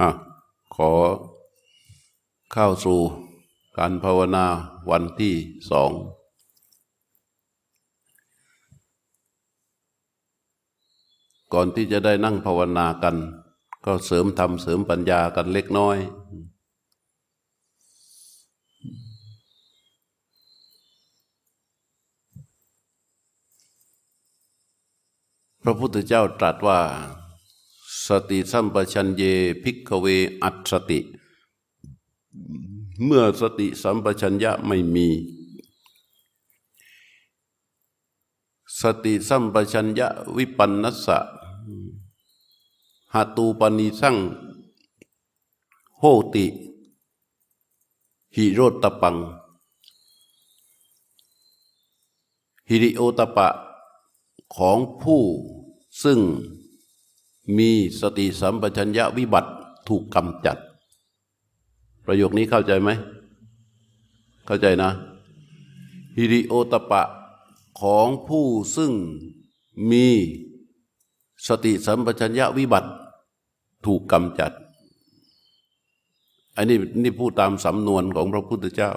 อะขอเข้าสู่การภาวนาวันที่สอง ก่อนที่จะได้นั่งภาวนากัน ก็เสริมธรรมเสริมปัญญากันเล็กน้อย พระพุทธเจ้าตรัสว่า สติสัมปชัญเญ ภิกขเว อสติ เมื่อสติสัมปชัญญะไม่มี สติสัมปชัญญวิปันนัสสะ หตูปนิสังโหติหิโรตตัปปัง หิริโอตปะของผู้ซึ่ง มีสติสัมปชัญญะวิบัติถูกกำจัด ประโยคนี้เข้าใจไหม เข้าใจนะ ฮิริโอตปะของผู้ซึ่งมีสติสัมปชัญญะวิบัติถูกกำจัด อันนี้นี่พูดตามสำนวนของพระพุทธเจ้า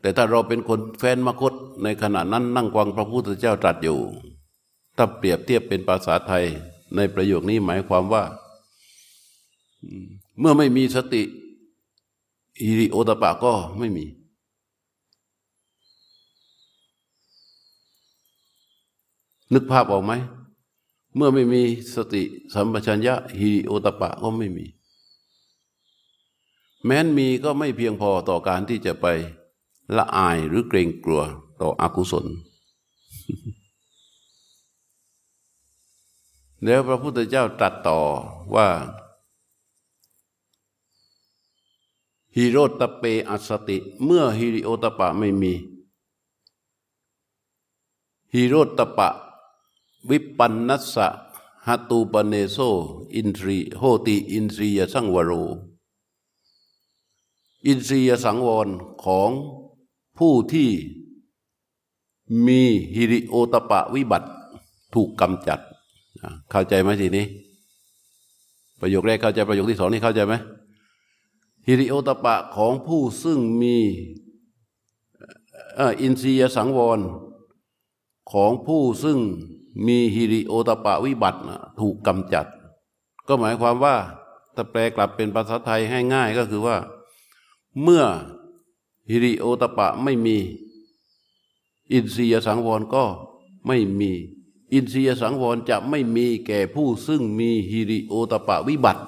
แต่ถ้าเราเป็นคนแฟนมคตในขณะนั้นนั่งฟังพระพุทธเจ้าตรัสอยู่ ถ้าเปรียบเทียบเป็นภาษาไทย ในประโยคนี้หมายความว่า เมื่อไม่มีสติอิริโอตปะก็ไม่มี นึกภาพออกไหม เมื่อไม่มีสติสัมปชัญญะฮิริโอตปะก็ไม่มี แม้นมีก็ไม่เพียงพอต่อการที่จะไปละอายหรือเกรงกลัวต่ออกุศล แล้วพระพุทธเจ้าตรัสต่อว่าฮิโรตเปอัสติ เมื่อฮิริโอตปะไม่มีฮิโรตปะ วิปันนัสสะหตูปเนโซอินทรีโหติอินทรียสังวโร อินทรียสังวรของผู้ที่มีฮิริโอตปะวิบัติถูกกำจัด เข้าใจไหมทีนี้ ประโยคแรกเข้าใจประโยคที่สองนี่เข้าใจไหมฮิริโอตปะของผู้ซึ่งมีอินทรียสังวร ของผู้ซึ่งมีฮิริโอตปะวิบัติถูกกำจัด ก็หมายความว่าถ้าแปลกลับเป็นภาษาไทยให้ง่ายก็คือว่า เมื่อฮิริโอตปะไม่มี อินทรียสังวรก็ไม่มี อินทรียสังวรจะไม่มีแก่ผู้ซึ่งมีฮิริโอตปะวิบัติ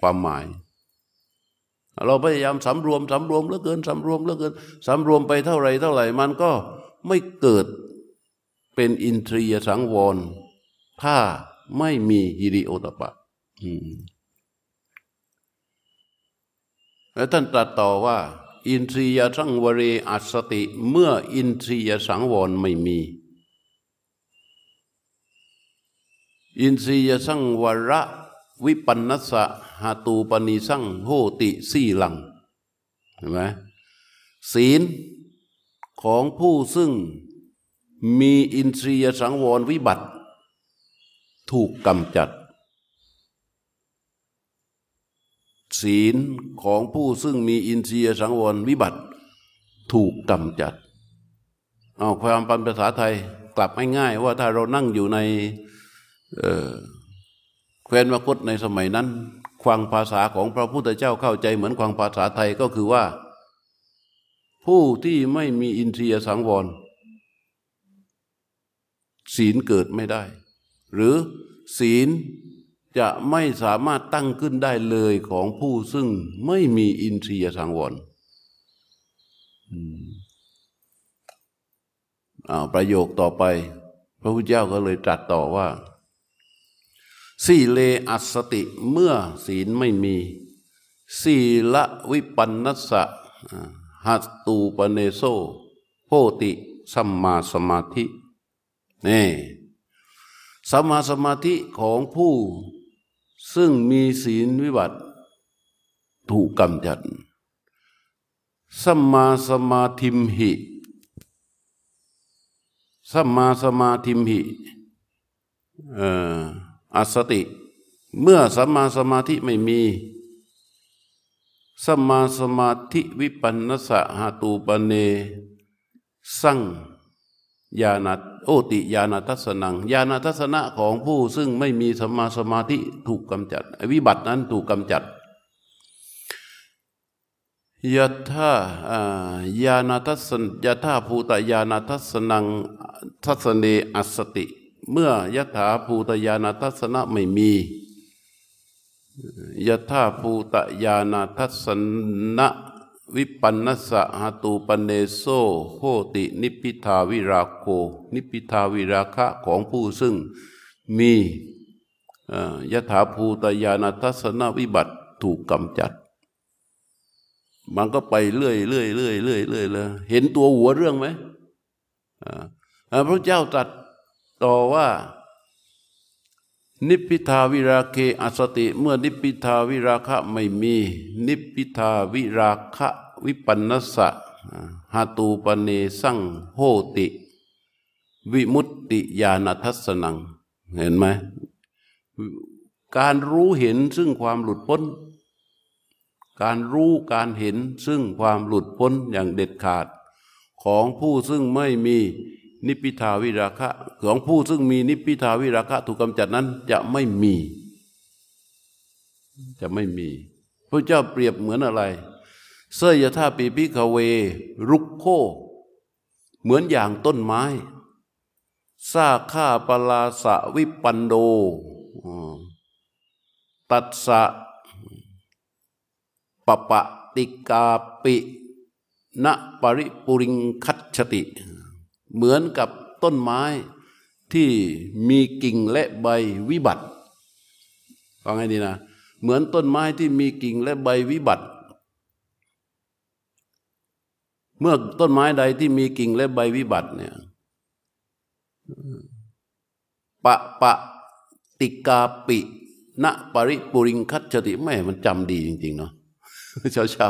ความหมาย เราพยายามสำรวมสำรวมเหลือเกินสำรวมเหลือเกินสำรวมไปเท่าไรเท่าไหร่มันก็ไม่เกิดเป็นอินทรียสังวร ถ้าไม่มีฮิริโอตปะแล้วท่านตรัสต่อว่า อินทรียสังวเรอัสติ เมื่ออินทรียสังวรไม่มี อินทรียสังวระวิปันนัสสะหาตูปนิสังโหติสี่หลังเห็นไหมศีลของผู้ซึ่งมีอินทรียสังวรวิบัติ ถูกกำจัด ศีลของผู้ซึ่งมีอินทรียสังวรวิบัติ ถูกกำจัดเอาความปันภาษาไทยกลับง่ายๆว่าถ้าเรานั่งอยู่ใน แคว้นมคตในสมัยนั้นควางภาษาของพระพุทธเจ้าเข้าใจเหมือนควางภาษาไทยก็คือว่า ผู้ที่ไม่มีอินทรียสังวร ศีลเกิดไม่ได้ หรือศีลจะไม่สามารถตั้งขึ้นได้เลยของผู้ซึ่งไม่มีอินทรียสังวรอาประโยคต่อไป พระพุทธเจ้าก็เลยตรัสต่อว่า สีเล อสติเมื่อศีลไม่มี สีละวิปันนัสสะหัตตูปเนโซโพติสัมมาสมาธินี่สัมมาสมาธิของผู้ ซึ่งมีศีลวิบัติ ถูกกำจัดสัมมาสมาธิมหิสัมมาสมาธิมหิอั อสติ เมื่อสัมมาสมาธิไม่มีสัมมาสมาธิวิปันนสะหาตูปเน สั่งญาณโอติญาณทัศนังญาณทัศนะของผู้ซึ่งไม่มีสัมมาสมาธิถูกกำจัด วิบัตินั้นถูกกำจัดยะธาญาณทัสสนะ ยถาภูตญาณทัสสนังทัสสเนอสติ เมื่อยถาภูตญาณทัสสนะไม่มียถาภูตญาณทัสสนวิปันนัสสะหตูปนิโส โหตินิพพิทาวิราโคนิพพิทาวิราคะของผู้ซึ่งมียถาภูตญาณทัสสนวิบัติถูกกำจัด มันก็ไปเรื่อยเรื่อยเรื่อยเรื่อยเรื่อยเลยเห็นตัวหัวเรื่องไหมพระเจ้าตรัส ต่อว่า นิพพิทาวิราเคอสติ เมื่อนิพพิทาวิราคะไม่มี นิพพิทาวิราคะวิปันนสะหาตูปเนสั่งโหติ วิมุตติญาณทัศนัง เห็นไหมการรู้เห็นซึ่งความหลุดพ้น การรู้การเห็นซึ่งความหลุดพ้นอย่างเด็ดขาด ของผู้ซึ่งไม่มี นิพิทาวิราคะของผู้ซึ่งมีนิพิทาวิราคะถูกกำจัดนั้นจะไม่มี จะไม่มีพระเจ้าเปรียบเหมือนอะไร เสยธาปีพิคเว รุกโค เหมือนอย่างต้นไม้ซาข้าปลาสะวิปันโด ตัดสะปปะติกาปิณปริปุริงคัตชติ เหมือนกับต้นไม้ที่มีกิ่งและใบวิบัติฟังให้ดีนะ เหมือนต้นไม้ที่มีกิ่งและใบวิบัติ เมื่อต้นไม้ใดที่มีกิ่งและใบวิบัติเนี่ยปะปะติกาปิณปริปุริงคัตติแม่มันจำดีจริง ๆ เนาะเช้าเช้า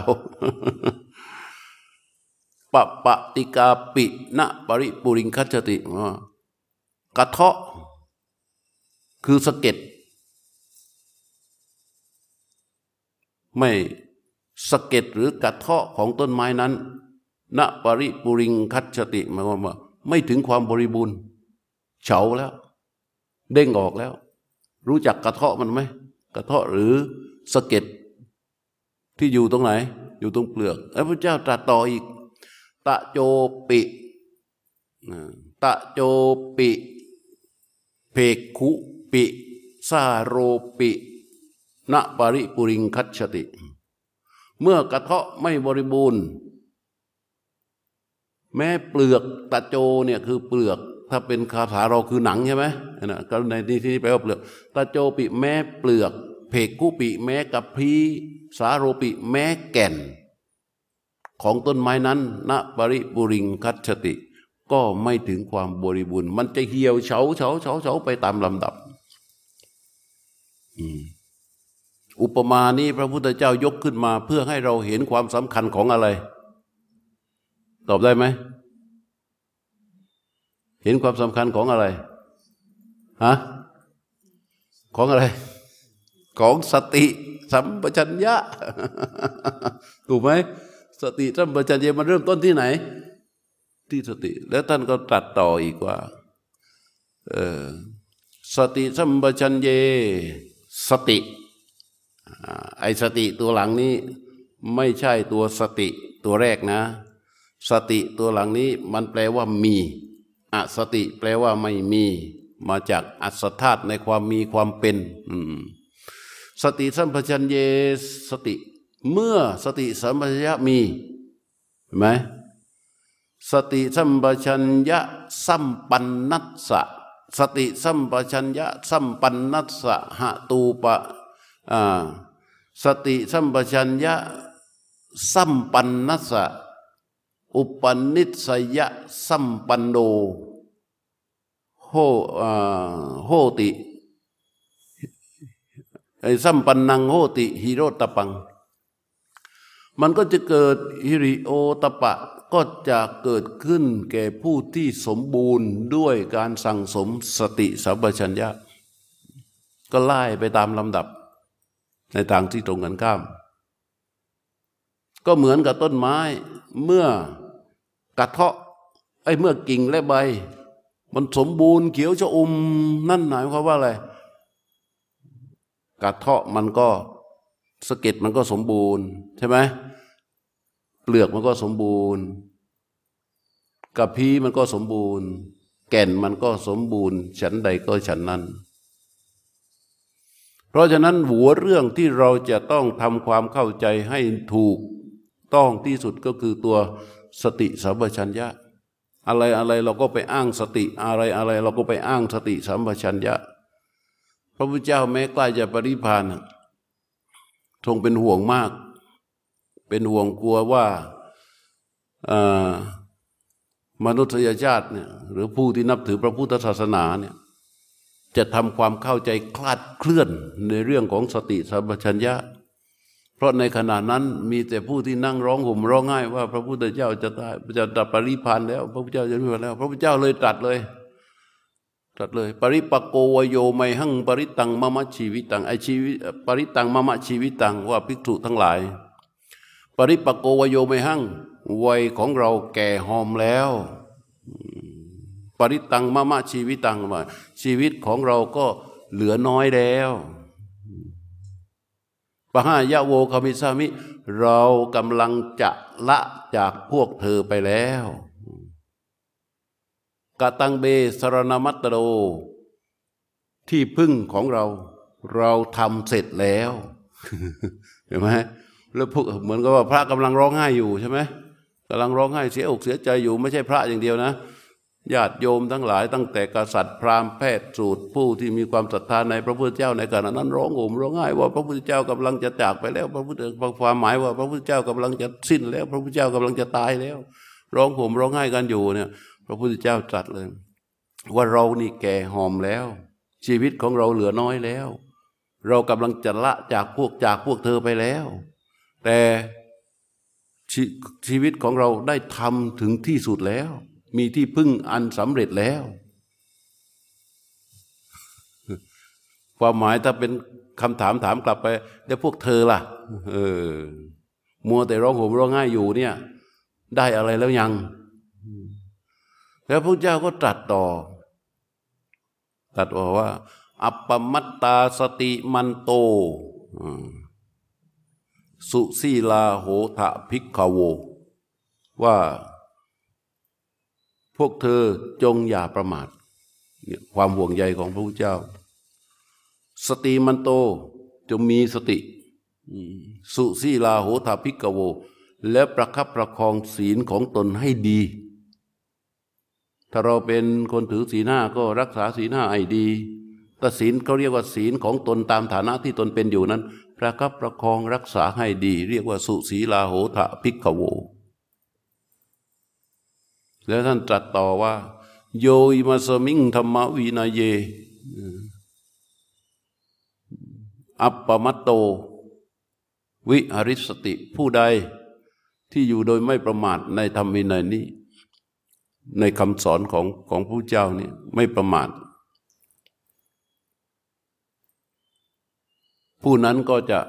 ปะปะติกาปิณปริปุริงคัจติกระเทาะ คือสะเก็ดไม่สะเก็ดหรือกระเทาะของต้นไม้นั้นณปริปุริงคัจติหมายความว่า ไม่ถึงความบริบูรณ์เฉาแล้ว เด้งออกแล้ว รู้จักกระเทาะมันไหมกระเทาะหรือสะเก็ดที่อยู่ตรงไหน อยู่ตรงเปลือกแล้วพระเจ้าตรัสต่ออีก ตะโจปิตะโจปิเพกขุปิซาโรปิณปริปุริงคัจติ เมื่อกระเทาะไม่บริบูรณ์ แม้เปลือกตะโจเนี่ยคือเปลือก ถ้าเป็นคาถาเราคือหนังใช่ไหมนะก็ในที่ที่แปลว่าเปลือกตะโจปิแม้เปลือก เพกคุปิแม้กับพีสาโรปิแม้แก่น ของต้นไม้นั้นณปริบุริงคัตติ ก็ไม่ถึงความบริบูรณ์ มันจะเหี่ยวเฉาเฉาเฉาเฉาไปตามลำดับอุปมานี้พระพุทธเจ้ายกขึ้นมาเพื่อให้เราเห็นความสำคัญของอะไร ตอบได้ไหม เห็นความสำคัญของอะไรฮะของอะไร ของสติสัมปชัญญะ ถูกไหม สติสัมปชัญญะมันเริ่มต้นที่ไหน ที่สติ แล้วท่านก็ตรัสต่ออีกว่า เออสติสัมปชัญญะสติไอสติตัวหลังนี้ไม่ใช่ตัวสติตัวแรกนะ สติตัวหลังนี้มันแปลว่ามีอสติแปลว่าไม่มี มาจากอัศธาตในความมีความเป็นสติสัมปชัญญะสติ เมื่อสติสัมปชัญญะมีเห็นไหมสติสัมปชัญญะสัมปันนัสสะสติสัมปชัญญะสัมปันนัสสะหะตูปะสติสัมปชัญญะสัมปันนัสสะอุปนิสยะสัมปันโนโหโหติสัมปันนังโหติฮิโรตปัง มันก็จะเกิดฮิริโอตปะก็จะเกิดขึ้นแก่ผู้ที่สมบูรณ์ด้วยการสั่งสมสติสัมปชัญญะ ก็ไล่ไปตามลำดับ ในทางที่ตรงกันข้าม ก็เหมือนกับต้นไม้เมื่อกระเทาะไอ้เมื่อกิ่งและใบ มันสมบูรณ์เขียวชะอมนั่นหมายความว่าอะไรกระเทาะมันก็ สะเก็ดมันก็สมบูรณ์ใช่ไหมเปลือกมันก็สมบูรณ์กระพี้มันก็สมบูรณ์ แก่นมันก็สมบูรณ์ ฉันใดก็ฉันนั้น เพราะฉะนั้นหัวเรื่องที่เราจะต้องทำความเข้าใจให้ถูกต้องที่สุดก็คือตัวสติสัมปชัญญะ อะไรอะไรเราก็ไปอ้างสติอะไรอะไรเราก็ไปอ้างสติสัมปชัญญะ พระพุทธเจ้าแม้ใกล้จะปริพานธ์ ทรงเป็นห่วงมาก เป็นห่วงกลัวว่ามนุษยชาติเนี่ยหรือผู้ที่นับถือพระพุทธศาสนาเนี่ยจะทำความเข้าใจคลาดเคลื่อนในเรื่องของสติสัมปชัญญะ เพราะในขณะนั้นมีแต่ผู้ที่นั่งร้องห่มร้องไห้ว่าพระพุทธเจ้าจะตายจะดับปริพันธ์แล้ว พระพุทธเจ้าจะไม่มาแล้ว พระพุทธเจ้าเลยตรัสเลย ตรัสเลย ปริปโกวโยไมหังปริตังมะมะชีวิตังไอชีวิปริตังมะมะชีวิตังว่าภิกษุทั้งหลาย ปริปโกวโยไมหังวัยของเราแก่หอมแล้ว ปริตังมะมะชีวิตังว่าชีวิตของเราก็เหลือน้อยแล้วปะหายะโวคามิสามิ เรากำลังจะละจากพวกเธอไปแล้ว กตังเบสรณมัตโตที่พึ่งของเรา เราทำเสร็จแล้วเห็นไหมแล้วพวกเหมือนกับว่าพระกำลังร้องไห้อยู่ใช่ไหมกำลังร้องไห้เสียอกเสียใจอยู่ ไม่ใช่พระอย่างเดียวนะญาติโยมทั้งหลายตั้งแต่กษัตริย์พราหมณ์แพทย์สูตรผู้ที่มีความศรัทธาในพระพุทธเจ้าในขณะนั้นร้องโหมร้องไห้ว่าพระพุทธเจ้ากำลังจะจากไปแล้ว พระพุทธความหมายว่าพระพุทธเจ้ากำลังจะสิ้นแล้ว พระพุทธเจ้ากำลังจะตายแล้ว ร้องโหมร้องไห้กันอยู่เนี่ย ระพุทธเจ้าตรัสเลย ว่าเรานี่แก่หอมแล้ว ชีวิตของเราเหลือน้อยแล้ว เรากำลังจะละจากพวกจากพวกเธอไปแล้ว แต่ชชีวิตของเราได้ทำถึงที่สุดแล้ว มีที่พึ่งอันสำเร็จแล้ว ความหมายถ้าเป็นคำถามถามกลับไป แล้วพวกเธอล่ะ เออ มัวแต่ร้องห่มร้องไห้อยู่เนี่ย ได้อะไรแล้วยัง แล้วพระเจ้าก็ตรัสต่อตรัสบอกว่า อัปปมัตตาสติมันโต สุสีลาโหทะพิกขโว ว่า พวกเธอจงอย่าประมาทความห่วงใยของพระพุทธเจ้า สติมันโตจงมีสติ สุสีลาโหทะพิกขโว และประคับประคองศีลของตนให้ดี ถ้าเราเป็นคนถือศีลห้าก็รักษาศีลห้าให้ดีแต่ศีลเขาเรียกว่าศีลของตนตามฐานะที่ตนเป็นอยู่นั้น ประคับประคองรักษาให้ดี เรียกว่าสุสีลาโหทะพิกขโว แล้วท่านตรัสต่อว่า โยยมาสมิงธรรมวินาเย อัปปมัตโต วิหริสติผู้ใดที่อยู่โดยไม่ประมาทในธรรมวินัยนี้ ในคำสอนของของผู้เจ้านี่ไม่ประมาทผู้นั้นก็จะ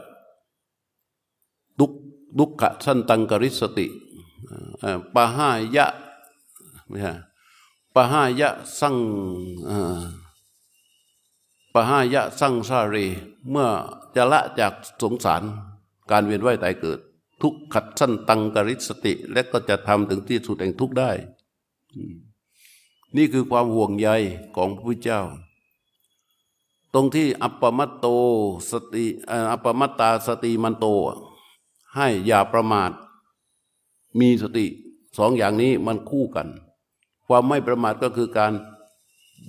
ดุกดุกขะสันตังกริสติปะห้ายะไม่ใช่ปะห้ายะสั่งปะห้ายะสั่งซาเร เมื่อจะละจากสงสารการเวียนว่ายตายเกิด ทุกขัดสั้นตังกริสติ และก็จะทำถึงที่สุดแห่งทุกได้ นี่คือความห่วงใยของพระพุทธเจ้า ตรงที่อัปปมัตโตสติอัปปมัตตาสติมันโต ให้อย่าประมาท มีสติสองอย่างนี้มันคู่กัน ความไม่ประมาทก็คือการ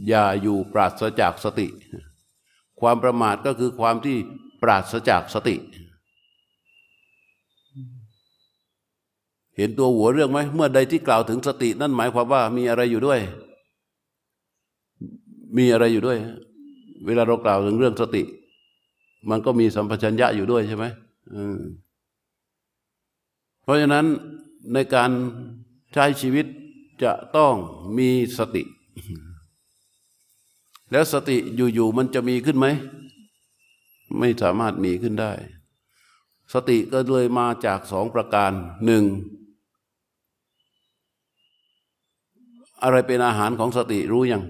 อย่าอยู่ปราศจากสติ ความประมาทก็คือความที่ปราศจากสติ เห็นตัวหัวเรื่องไหมเมื่อใดที่กล่าวถึงสติ นั่นหมายความว่ามีอะไรอยู่ด้วย มีอะไรอยู่ด้วย เวลาเรากล่าวถึงเรื่องสติ มันก็มีสัมปชัญญะอยู่ด้วยใช่ไหมเพราะฉะนั้นในการใช้ชีวิตจะต้องมีสติ แล้วสติอยู่ๆมันจะมีขึ้นไหม ไม่สามารถมีขึ้นได้สติก็เลยมาจากสองประการหนึ่ง อะไรเป็นอาหารของสติรู้ยัง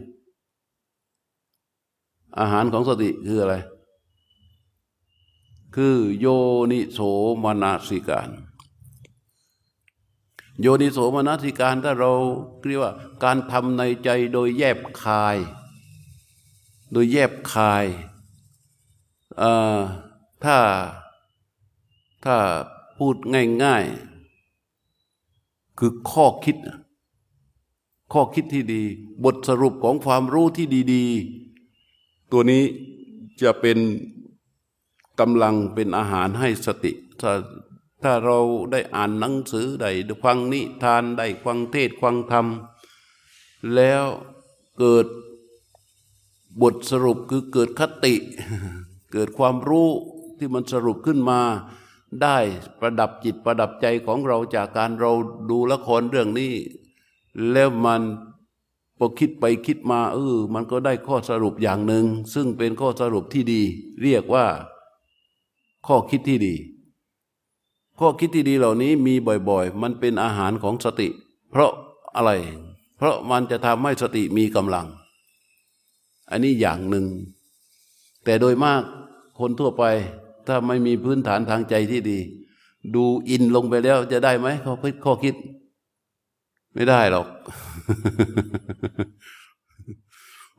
อาหารของสติคืออะไร คือโยนิโสมนสิการ โยนิโสมนสิการถ้าเราเรียกว่าการทำในใจโดยแยบคาย โดยแยบคายถ้าถ้าพูดง่าย ๆ คือข้อคิด ข้อคิดที่ดี บทสรุปของความรู้ที่ดี ๆ ตัวนี้จะเป็นกำลังเป็นอาหารให้สติ ถ้าถ้าเราได้อ่านหนังสือได้ฟังนิทานได้ฟังเทศฟังธรรม แล้วเกิดบทสรุปคือเกิดคติ เกิดความรู้ที่มันสรุปขึ้นมาได้ประดับจิตประดับใจของเราจากการเราดูละครเรื่องนี้ แล้วมันพอคิดไปคิดมาเออมันก็ได้ข้อสรุปอย่างหนึ่ง ซึ่งเป็นข้อสรุปที่ดี เรียกว่า ข้อคิดที่ดี ข้อคิดที่ดีเหล่านี้มีบ่อยๆ มันเป็นอาหารของสติ เพราะอะไร เพราะมันจะทำให้สติมีกำลัง อันนี้อย่างหนึ่ง แต่โดยมากคนทั่วไป ถ้าไม่มีพื้นฐานทางใจที่ดี ดูอินลงไปแล้วจะได้ไหมข้อคิดข้อคิด ไม่ได้หรอก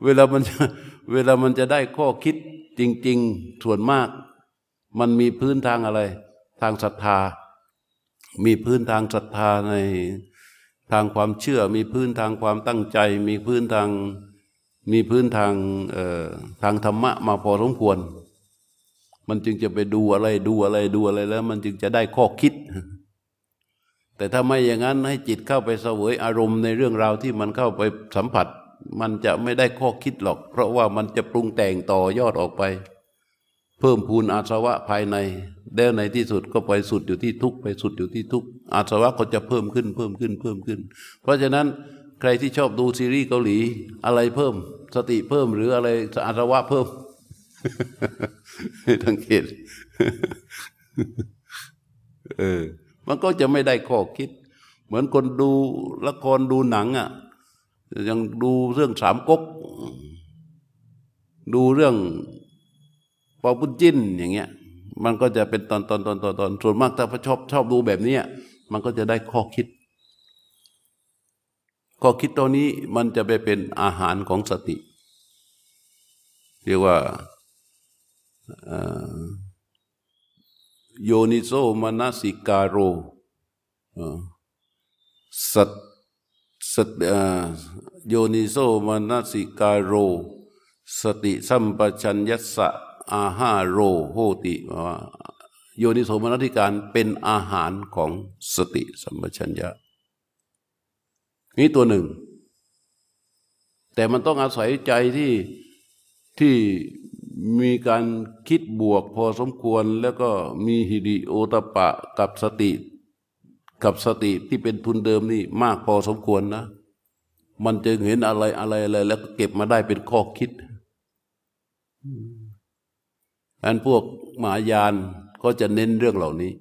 เวลามันเวลามันจะได้ข้อคิดจริง ๆ ส่วนมาก มันมีพื้นทางอะไร ทางศรัทธา มีพื้นทางศรัทธาในทางความเชื่อ มีพื้นทางความตั้งใจ มีพื้นทางมีพื้นทางทางธรรมะมาพอสมควร มันจึงจะไปดูอะไรดูอะไรดูอะไรแล้ว มันจึงจะได้ข้อคิด แต่ถ้าไม่อย่างนั้นให้จิตเข้าไปเสวยอารมณ์ในเรื่องราวที่มันเข้าไปสัมผัส มันจะไม่ได้ข้อคิดหรอก เพราะว่ามันจะปรุงแต่งต่อยอดออกไป เพิ่มพูนอาสวะภายในแล้วในที่สุดก็ไปสุดอยู่ที่ทุกไปสุดอยู่ที่ทุกอาสวะก็จะเพิ่มขึ้นเพิ่มขึ้นเพิ่มขึ้น เพราะฉะนั้นใครที่ชอบดูซีรีส์เกาหลีอะไรเพิ่ม สติเพิ่มหรืออะไรอาสวะเพิ่มทั้งเกตเออ มันก็จะไม่ได้ข้อคิด เหมือนคนดูละครดูหนังอะยังดูเรื่องสามก๊ก ดูเรื่องปอปุ้นจิ้นอย่างเงี้ย มันก็จะเป็นตอนตอนตอนตอนตอนส่วนมากถ้าชอบชอบดูแบบนี้มันก็จะได้ข้อคิด ข้อคิดตัวนี้มันจะไปเป็นอาหารของสติ เรียกว่า โยนิโสมนสิกาโรสัตสตโยนิโสมนสิกาโร สติสัมปชัญญสะอาหาโรโหติโยนิโสมนสิการเป็นอาหารของสติสัมปชัญญะนี่ตัวหนึ่ง แต่มันต้องอาศัยใจที่ที่ มีการคิดบวกพอสมควรแล้วก็มีฮิริโอตปะกับสติ กับสติที่เป็นทุนเดิมนี่มากพอสมควรนะ มันจะเห็นอะไรอะไรอะไร แล้วก็เก็บมาได้เป็นข้อคิดอันพวกหมายานก็จะเน้นเรื่องเหล่านี้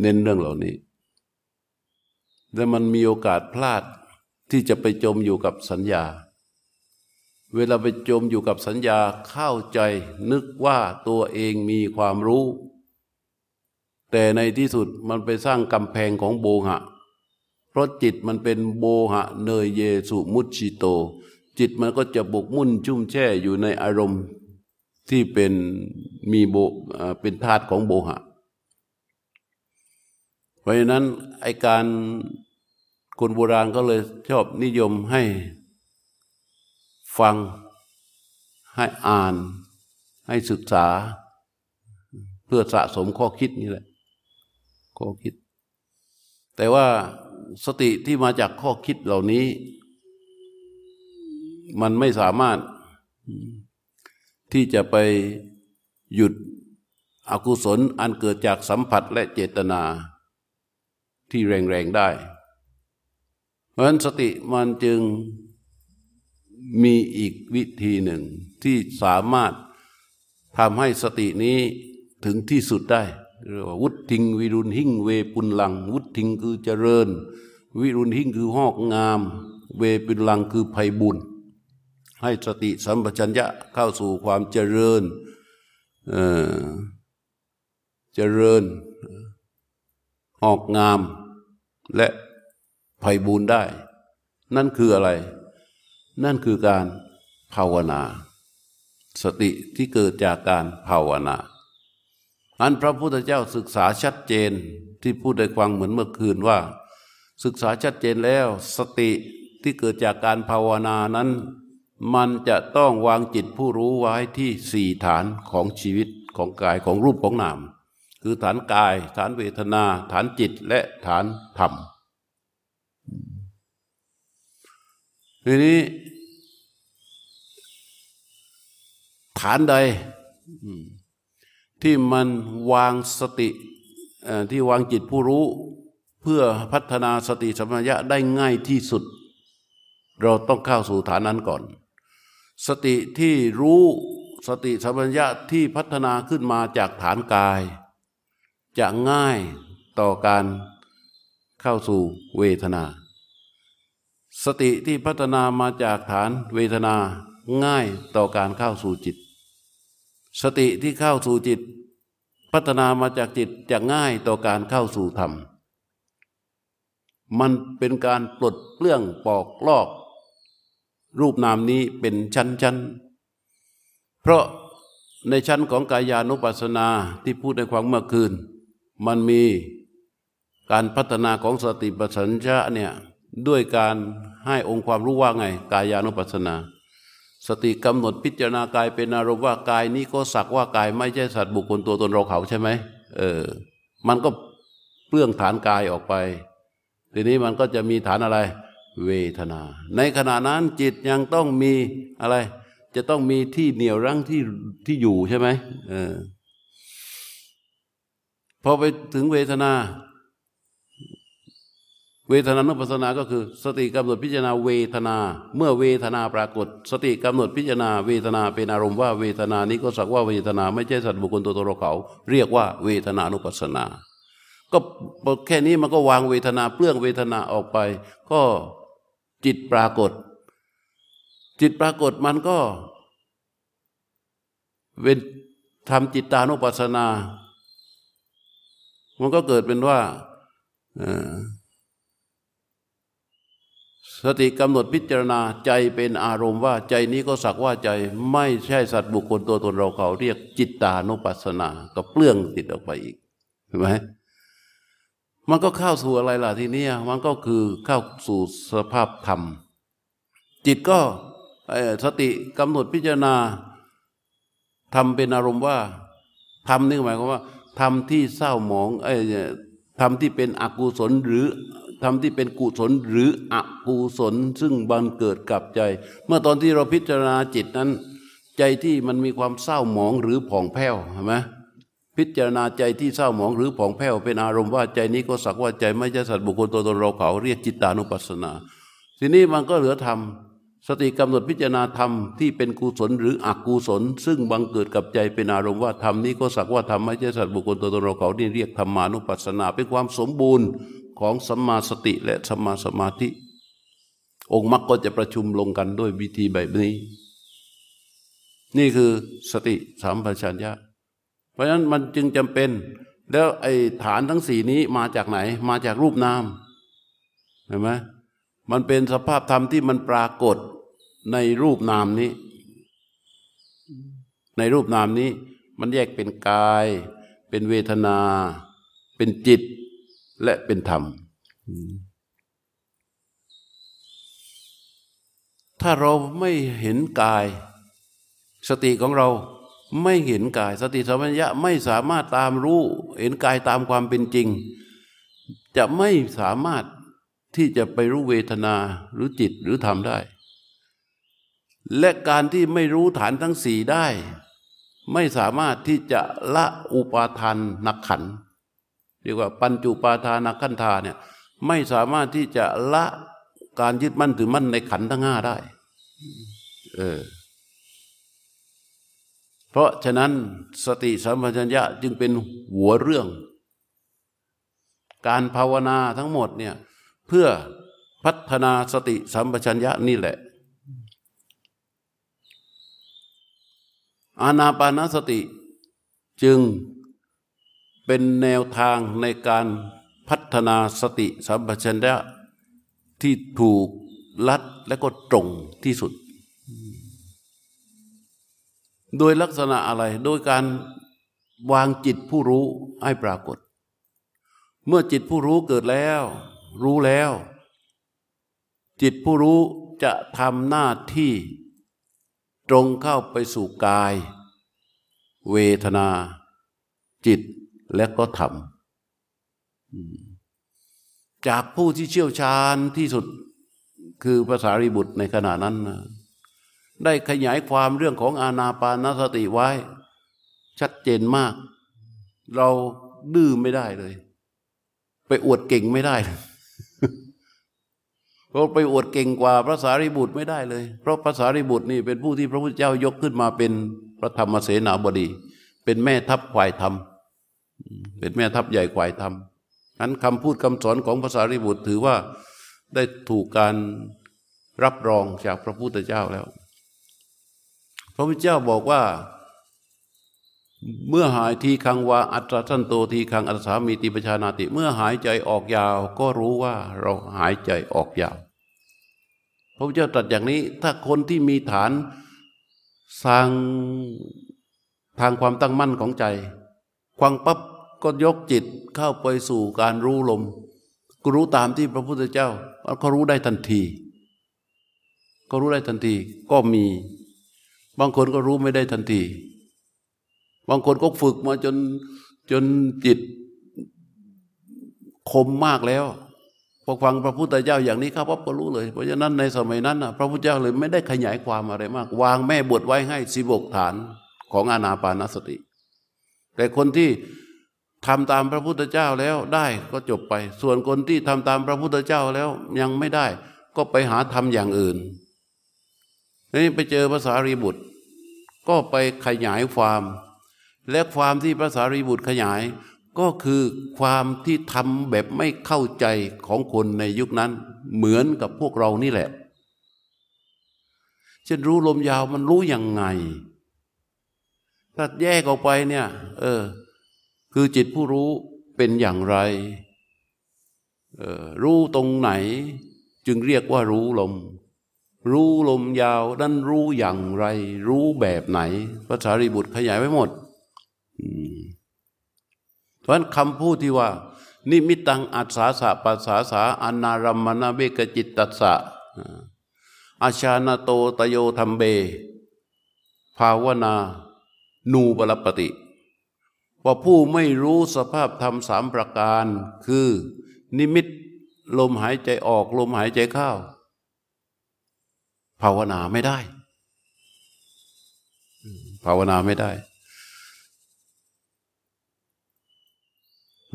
เน้นเรื่องเหล่านี้ และมันมีโอกาสพลาดที่จะไปจมอยู่กับสัญญา เวลาไปจมอยู่กับสัญญาเข้าใจนึกว่าตัวเองมีความรู้ แต่ในที่สุดมันไปสร้างกำแพงของโบหะ เพราะจิตมันเป็นโบหะเนยเยสุมุชิโต จิตมันก็จะบกมุ่นชุ่มแช่อยู่ในอารมณ์ที่เป็นมีโบเป็นธาตุของโบหะ เพราะฉะนั้นไอการคนโบราณก็เลยชอบนิยมให้ ฟังให้อ่าน ให้ศึกษา เพื่อสะสมข้อคิดนี่แหละ ข้อคิด แต่ว่าสติที่มาจากข้อคิดเหล่านี้ มันไม่สามารถที่จะไปหยุดอกุศลอันเกิดจากสัมผัสและเจตนาที่แรงๆได้ เพราะฉะนั้นสติมันจึง มีอีกวิธีหนึ่งที่สามารถทำให้สตินี้ถึงที่สุดได้เรียกว่าวุฒทิงวิรุณหิ่งเวปุลลัง วุฒทิงคือเจริญ วิรุณหิ่งคือหอกงาม เวปุลลังคือภัยบุญ ให้สติสัมปชัญญะเข้าสู่ความเจริญเจริญหอกงาม และภัยบุญได้ นั่นคืออะไร นั่นคือการภาวนา สติที่เกิดจากการภาวนาอันพระพุทธเจ้าศึกษาชัดเจนที่พูดได้ฟังเหมือนเมื่อคืนว่า ศึกษาชัดเจนแล้ว สติที่เกิดจากการภาวนานั้น มันจะต้องวางจิตผู้รู้ไว้ที่สี่ฐานของชีวิตของกายของรูปของนาม คือฐานกาย ฐานเวทนา ฐานจิตและฐานธรรม ทีนี้ ฐานใดที่มันวางสติที่วางจิตผู้รู้ เพื่อพัฒนาสติสัมปชัญญะได้ง่ายที่สุด เราต้องเข้าสู่ฐานนั้นก่อน สติที่รู้สติสัมปชัญญะที่พัฒนาขึ้นมาจากฐานกาย จะง่ายต่อการเข้าสู่เวทนา สติที่พัฒนามาจากฐานเวทนาง่ายต่อการเข้าสู่จิต สติที่เข้าสู่จิต พัฒนามาจากจิตจะง่ายต่อการเข้าสู่ธรรม มันเป็นการปลดเปลื้องปอกลอก รูปนามนี้เป็นชั้นๆ เพราะในชั้นของกายานุปัสสนาที่พูดในความเมื่อคืน มันมีการพัฒนาของสติปัฏฐัญญะเนี่ย ด้วยการให้องค์ความรู้ว่าไง กายานุปัสสนา สติกำหนดพิจารณากายเป็นอารมณ์ว่ากายนี้ก็สักว่ากายไม่ใช่สัตว์บุคคลตัวตนเราเขาใช่ไหมเออ มันก็เปลื้องฐานกายออกไป ทีนี้มันก็จะมีฐานอะไร เวทนา ในขณะนั้นจิตยังต้องมีอะไร จะต้องมีที่เหนี่ยวรั้งที่ที่อยู่ใช่ไหมเออพอไปถึงเวทนา เวทนานุปัสสนาก็คือ สติกำหนดพิจารณาเวทนา เมื่อเวทนาปรากฏ สติกำหนดพิจารณาเวทนาเป็นอารมณ์ว่าเวทนานี้ก็สักว่าเวทนาไม่ใช่สัตว์บุคคลตัวตนเราเขา เรียกว่าเวทนานุปัสสนา ก็แค่นี้มันก็วางเวทนาเปลื้องเวทนาออกไป ก็จิตปรากฏ จิตปรากฏมันก็เว้นทำจิตตานุปัสสนา มันก็เกิดเป็นว่า สติกำหนดพิจารณาใจเป็นอารมณ์ว่าใจนี้ก็สักว่าใจไม่ใช่สัตว์บุคคลตัวตนเราเขาเรียกจิตตานุปัสสนาก็เปลื้องติดออกไปอีกเห็นไหมมันก็เข้าสู่อะไรล่ะทีนี้มันก็คือเข้าสู่สภาพธรรม จิตก็สติกำหนดพิจารณาทำเป็นอารมณ์ว่าทำนี่หมายความว่าทำที่เศร้าหมองไอ้ทำที่เป็นอกุศลหรือ ทำที่เป็นกุศลหรืออกุศลซึ่งบังเกิดกับใจ เมื่อตอนที่เราพิจารณาจิตนั้น ใจที่มันมีความเศร้าหมองหรือผ่องแผ้วใช่ไหมพิจารณาใจที่เศร้าหมองหรือผ่องแผ้วเป็นอารมณ์ว่าใจนี้ก็สักว่าใจไม่ใช่สัตว์บุคคลตัวตนเราเขาเรียกจิตตานุปัสสนา ทีนี้มันก็เหลือธรรมสติกำหนดพิจารณาธรรมที่เป็นกุศลหรืออกุศล ซึ่งบังเกิดกับใจเป็นอารมณ์ว่าธรรมนี้ก็สักว่าธรรมไม่ใช่สัตว์บุคคลตัวตนเราเขานี่เรียกธรรมานุปัสสนา เป็นความสมบูรณ์ ของสัมมาสติและสัมมาสมาธิ องค์มรรคก็จะประชุมลงกันด้วยวิธีแบบนี้ นี่คือสติสัมปชัญญะเพราะฉะนั้นมันจึงจำเป็น แล้วไอ้ฐานทั้งสี่นี้มาจากไหน มาจากรูปนามเห็นไหมมันเป็นสภาพธรรมที่มันปรากฏในรูปนามนี้ ในรูปนามนี้ มันแยกเป็นกาย เป็นเวทนา เป็นจิต และเป็นธรรม ถ้าเราไม่เห็นกาย สติของเราไม่เห็นกาย สติสัมปชัญญะไม่สามารถตามรู้ เห็นกายตามความเป็นจริง จะไม่สามารถที่จะไปรู้เวทนาหรือจิตหรือธรรมได้ และการที่ไม่รู้ฐานทั้งสี่ได้ ไม่สามารถที่จะละอุปาทานนักขัน เรียกว่าปัญจุปาทานาขันธาเนี่ยไม่สามารถที่จะละการยึดมั่นถือมั่นในขันทั้งห้าได้ เออ เพราะฉะนั้นสติสัมปชัญญะจึงเป็นหัวเรื่อง การภาวนาทั้งหมดเนี่ยเพื่อพัฒนาสติสัมปชัญญะนี่แหละ อานาปานสติจึง เป็นแนวทางในการพัฒนาสติสัมปชัญญะที่ถูกลัดและก็ตรงที่สุด โดยลักษณะอะไร โดยการวางจิตผู้รู้ให้ปรากฏ เมื่อจิตผู้รู้เกิดแล้ว รู้แล้ว จิตผู้รู้จะทำหน้าที่ตรงเข้าไปสู่กาย เวทนา จิต และก็ธรรมจากผู้ที่เชี่ยวชาญที่สุดคือภาษาริบุตรในขณะนั้นนะได้ขยายความเรื่องของอาณาปานสติไว้ ชัดเจนมาก เราดื้อไม่ได้เลย ไปอวดเก่งไม่ได้เพราะไปอวดเก่งกว่าพระสารีบุตรไม่ได้เลย เพราะพระสารีบุตรนี่เป็นผู้ที่พระพุทธเจ้ายกขึ้นมาเป็นพระธรรมเสนาบดี เป็นแม่ทัพควายธรรม เป็นแม่ทัพใหญ่ควายธรรมนั้นคำพูดคำสอนของภาษาริบุตรถือว่าได้ถูกการรับรองจากพระพุทธเจ้าแล้ว พระพุทธเจ้าบอกว่า เมื่อหายทีคังวาอัตราสันโตทีคังอัตสามีติปชานาติ เมื่อหายใจออกยาว ก็รู้ว่าเราหายใจออกยาว พระพุทธเจ้าตรัสอย่างนี้ ถ้าคนที่มีฐานสร้างทางความตั้งมั่นของใจ ควังปั๊บก็ยกจิตเข้าไปสู่การรู้ลมก็รู้ตามที่พระพุทธเจ้าเขารู้ได้ทันทีก็รู้ได้ทันทีก็มี บางคนก็รู้ไม่ได้ทันที บางคนก็ฝึกมาจนจนจิตคมมากแล้วพอฟังพระพุทธเจ้าอย่างนี้ครับก็รู้เลย เพราะฉะนั้นในสมัยนั้นพระพุทธเจ้าเลยไม่ได้ขยายความอะไรมาก วางแม่บทไว้ให้สิบกฐานของอานาปานสติ แต่คนที่ทำตามพระพุทธเจ้าแล้วได้ก็จบไป ส่วนคนที่ทำตามพระพุทธเจ้าแล้วยังไม่ได้ ก็ไปหาทำอย่างอื่นนี่ไปเจอภาษารีบุตร ก็ไปขยายความ และความที่ภาษารีบุตรขยาย ก็คือความที่ทำแบบไม่เข้าใจของคนในยุคนั้น เหมือนกับพวกเรานี่แหละเช่นรู้ลมยาวมันรู้ยังไง ถ้าแยกออกไปเนี่ย เออ คือจิตผู้รู้เป็นอย่างไรรู้ตรงไหน จึงเรียกว่ารู้ลม รู้ลมยาวนั้นรู้อย่างไร รู้แบบไหนพระสารีบุตรขยายไว้หมดเพราะฉะนั้นคำพูดที่ว่า นิมิตังอัศาสะปัสสาสาอนารัมมนาเบกจิตตัสสะอาชานาโตตโยธรรมเบ ภาวนา นูปรปติว่าผู้ไม่รู้สภาพธรรมสามประการ คือ นิมิตลมหายใจออกลมหายใจเข้าภาวนาไม่ได้ ภาวนาไม่ได้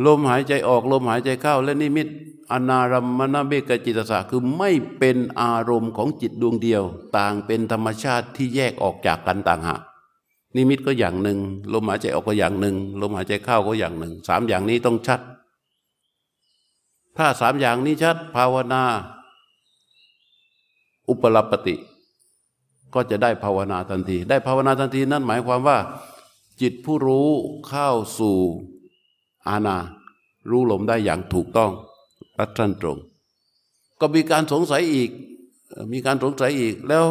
ลมหายใจออกลมหายใจเข้า และนิมิต อนารัมมณเบกจิตสะคือไม่เป็นอารมณ์ของจิตดวงเดียว ต่างเป็นธรรมชาติที่แยกออกจากกันต่างหาก นิมิตก็อย่างหนึ่งลมหายใจออกก็อย่างหนึ่งลมหายใจเข้าก็อย่างหนึ่งสามอย่างนี้ต้องชัด ถ้าสามอย่างนี้ชัด ภาวนา อุปลปติ ก็จะได้ภาวนาทันที ได้ภาวนาทันทีนั่นหมายความว่า จิตผู้รู้เข้าสู่อาณารู้ลมได้อย่างถูกต้องรัดสั้นตรง ก็มีการสงสัยอีก มีการสงสัยอีกแล้ว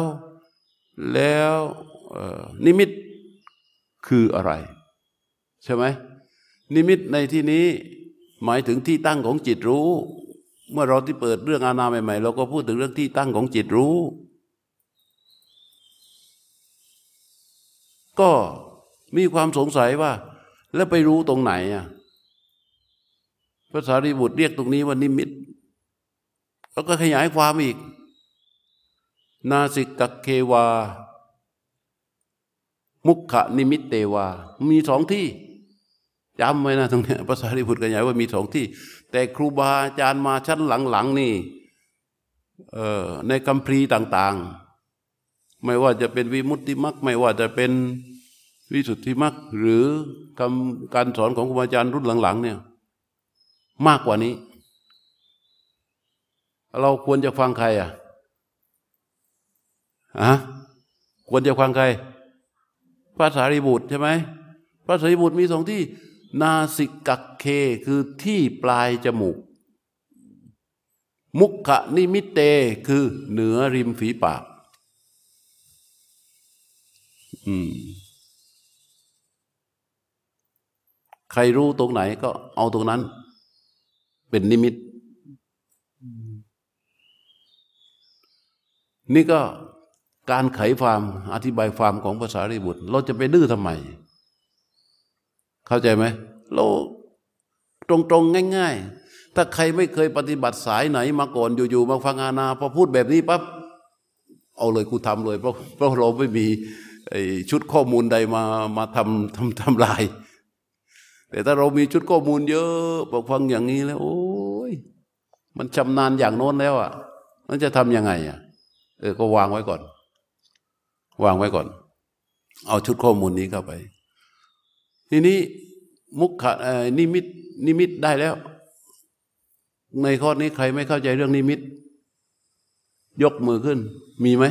แล้วนิมิต คืออะไร ใช่ไหมนิมิตในที่นี้หมายถึงที่ตั้งของจิตรู้ เมื่อเราที่เปิดเรื่องอาณาใหม่ๆเราก็พูดถึงเรื่องที่ตั้งของจิตรู้ ก็มีความสงสัยว่า แล้วไปรู้ตรงไหนอะภาษาริบุตรเรียกตรงนี้ว่านิมิต แล้วก็ขยายความอีก นาสิกเควา มุขนิมิตเตวา มีสองที่จำไว้นะตรงนี้ภาษาริบุตรกันใหญ่ว่ามีสองที่ แต่ครูบาอาจารย์มาชั้นหลังๆนี่ในคำพีต่างๆ ไม่ว่าจะเป็นวิมุตติมักไม่ว่าจะเป็นวิสุทธิมรรคหรือคำการสอนของครูบาอาจารย์รุ่นหลัง ๆ เนี่ย มากกว่านี้ เราควรจะฟังใครอะอะควรจะฟังใคร พระสารีบุตรใช่ไหมพระสารีบุตรมีสองที่ นาสิกักเคคือที่ปลายจมูก มุขนิมิตเตคือเหนือริมฝีปาก อืมใครรู้ตรงไหนก็เอาตรงนั้น เป็นนิมิต นี่ก็ การไขความอธิบายความของภาษาริบุตร เราจะไปดื้อทำไม เข้าใจไหมเราตรงๆง่าย ๆ ถ้าใครไม่เคยปฏิบัติสายไหนมาก่อนอยู่ๆมาฟังอาณาพอพูดแบบนี้ปั๊บเอาเลยกูทำเลยเพราะเพราะเราไม่มีชุดข้อมูลใดมามาทำทำทำลาย แต่ถ้าเรามีชุดข้อมูลเยอะบอกฟังอย่างนี้แล้ว โอ้ยมันชำนาญอย่างโน้นแล้วอะมันจะทำยังไงอะเออก็วางไว้ก่อน วางไว้ก่อน เอาชุดข้อมูลนี้เข้าไป ทีนี้มุขะนิมิตนิมิตได้แล้ว ในข้อนี้ใครไม่เข้าใจเรื่องนิมิต ยกมือขึ้น มีไหม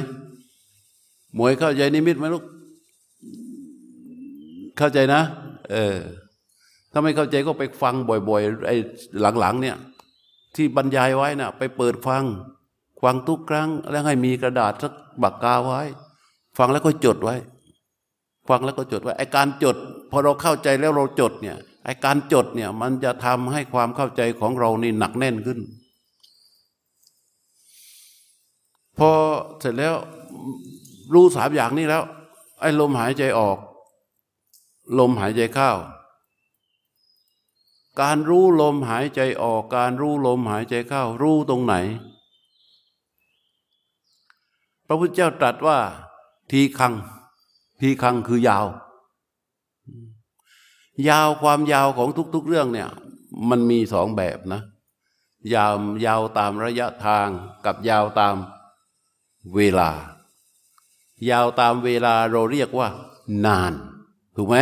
หมวยเข้าใจนิมิตไหมลูก เข้าใจนะ เออ ถ้าไม่เข้าใจก็ไปฟังบ่อยๆไอ้หลังๆ เนี่ย ที่บรรยายไว้นะ่ะ ไปเปิดฟัง ฟังทุกครั้ง แล้วให้มีกระดาษสักบักกาไว้ ฟังแล้วก็จดไว้ ฟังแล้วก็จดไว้ไอการจด พอเราเข้าใจแล้วเราจดเนี่ยไอการจดเนี่ยมันจะทำให้ความเข้าใจของเรานี่หนักแน่นขึ้น พอเสร็จแล้วรู้สามอย่างนี้แล้ว ไอ้ลมหายใจออก ลมหายใจเข้าการรู้ลมหายใจออก การรู้ลมหายใจเข้า รู้ตรงไหน พระพุทธเจ้าตรัสว่า ทีคัง ทีคังคือยาว ยาวความยาวของทุก ๆ เรื่องเนี่ย มันมีสองแบบนะ ยาวยาวตามระยะทางกับยาวตามเวลา ยาวตามเวลาเราเรียกว่า นาน ถูกไหม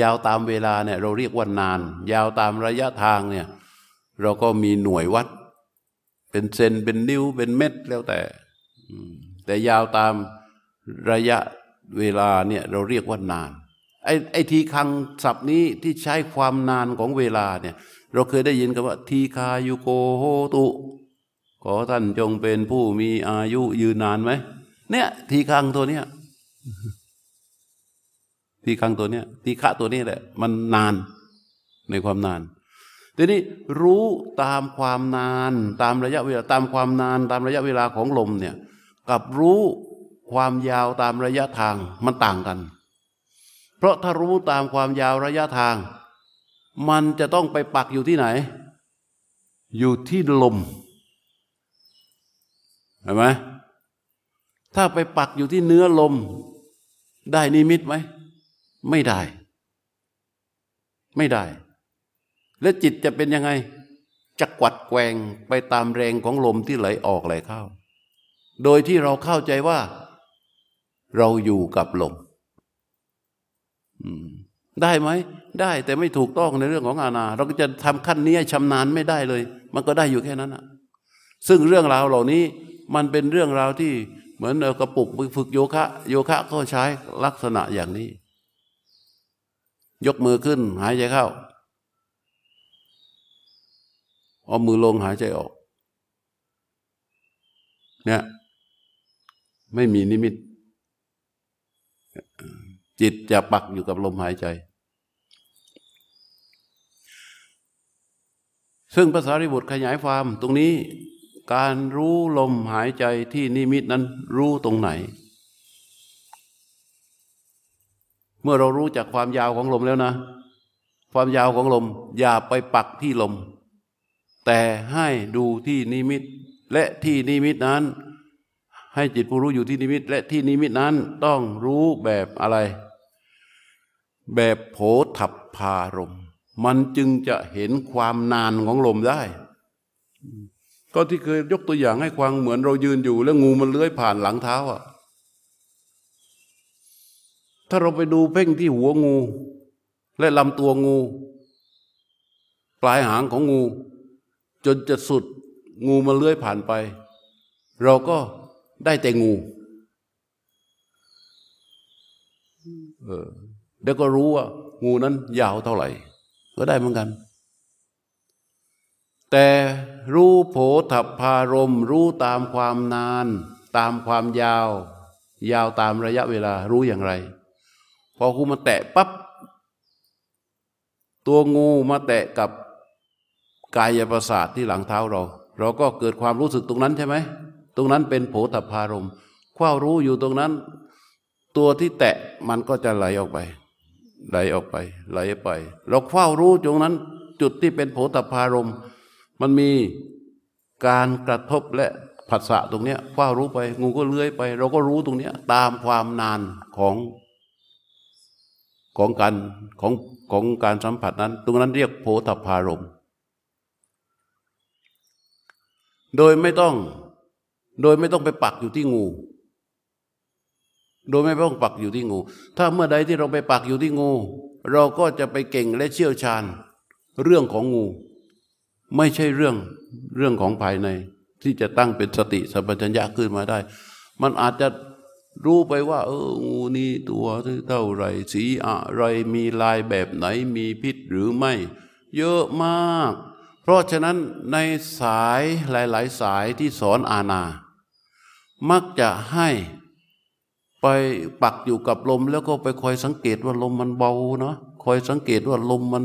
ยาวตามเวลาเนี่ยเราเรียกว่านาน ยาวตามระยะทางเนี่ย เราก็มีหน่วยวัด เป็นเซนเป็นนิ้วเป็นเม็ดแล้วแต่ แต่ยาวตาม ระยะเวลาเนี่ยเราเรียกว่านาน ไอ้ไอ้ทีคังศัพท์นี้ที่ใช้ความนานของเวลาเนี่ยเราเคยได้ยินกันว่า ทีคายุโกโหตุ ขอท่านจงเป็นผู้มีอายุยืนนานไหมเนี่ยทีคังตัวเนี้ยทีคังตัวเนี้ยทีฆะตัวนี้แหละมันนานในความนานทีนี้รู้ตามความนาน ตามระยะเวลาตามความนาน ตามระยะเวลาของลมเนี่ยกับรู้ ความยาวตามระยะทางมันต่างกัน เพราะถ้ารู้ตามความยาวระยะทาง มันจะต้องไปปักอยู่ที่ไหน อยู่ที่ลมเห็นไหมถ้าไปปักอยู่ที่เนื้อลม ได้นิมิตไหม ไม่ได้ ไม่ได้ แล้วจิตจะเป็นยังไงจะกวัดแกงไปตามแรงของลมที่ไหลออกไหลเข้า โดยที่เราเข้าใจว่า เราอยู่กับลมได้ไหม ได้แต่ไม่ถูกต้องในเรื่องของอาณา เราก็จะทำขั้นนี้ชำนาญไม่ได้เลย มันก็ได้อยู่แค่นั้นนะซึ่งเรื่องราวเหล่านี้มันเป็นเรื่องราวที่เหมือนกระปุกฝึกโยคะ โยคะก็ใช้ลักษณะอย่างนี้ ยกมือขึ้น หายใจเข้าเอามือลงหายใจออก เนี่ย ไม่มีนิมิต จิตจะปักอยู่กับลมหายใจ ซึ่งภาษาริบุตรขยายความตรงนี้การรู้ลมหายใจที่นิมิตนั้นรู้ตรงไหน เมื่อเรารู้จากความยาวของลมแล้วนะ ความยาวของลมอย่าไปปักที่ลม แต่ให้ดูที่นิมิตและที่นิมิตนั้น ให้จิตผู้รู้อยู่ที่นิมิต และที่นิมิตนั้นต้องรู้แบบอะไร แบบโผถับพารมมันจึงจะเห็นความนานของลมได้ ก็ที่เคยยกตัวอย่างให้ฟังเหมือนเรายืนอยู่ แล้วงูมันเลื้อยผ่านหลังเท้าอะถ้าเราไปดูเพ่งที่หัวงู และลำตัวงู ปลายหางของงู จนจะสุดงูมาเลื้อยผ่านไป เราก็ ได้แต่งูเออเดี๋ยวก็รู้ว่า งูนั้นยาวเท่าไหร่ ก็ได้เหมือนกัน แต่รู้โผถัพารมรู้ตามความนาน ตามความยาว ยาวตามระยะเวลารู้อย่างไร พอกูมาแตะปับ๊บตัวงูมาแตะกับกายประสาทที่หลังเท้าเรา เราก็เกิดความรู้สึกตรงนั้นใช่ไหม ตรงนั้นเป็นโผฏฐารมความรู้อยู่ตรงนั้น ตัวที่แตะมันก็จะไหลออกไป ไหลออกไป ไหลไป เราเฝ้ารู้ตรงนั้น จุดที่เป็นโผฏฐารมมันมีการกระทบและผัสสะตรงเนี้ยเฝ้ารู้ไป งูก็เลื้อยไป เราก็รู้ตรงเนี้ย ตามความนานของของการของของการสัมผัสนั้น ตรงนั้นเรียกโผฏฐารมโดยไม่ต้อง โดยไม่ต้องไปปักอยู่ที่งู โดยไม่ต้องปักอยู่ที่งู ถ้าเมื่อใดที่เราไปปักอยู่ที่งู เราก็จะไปเก่งและเชี่ยวชาญ เรื่องของงู ไม่ใช่เรื่องเรื่องของภายใน ที่จะตั้งเป็นสติสัมปชัญญะขึ้นมาได้ มันอาจจะรู้ไปว่า เอองูนี้ตัวเท่าไรสีอะไรมีลายแบบไหนมีพิษหรือไม่ เยอะมาก เพราะฉะนั้นในสายหลาย ๆ สายที่สอนอาณา มักจะให้ไปปักอยู่กับลม แล้วก็ไปคอยสังเกตว่าลมมันเบาเนาะคอยสังเกตว่าลมมัน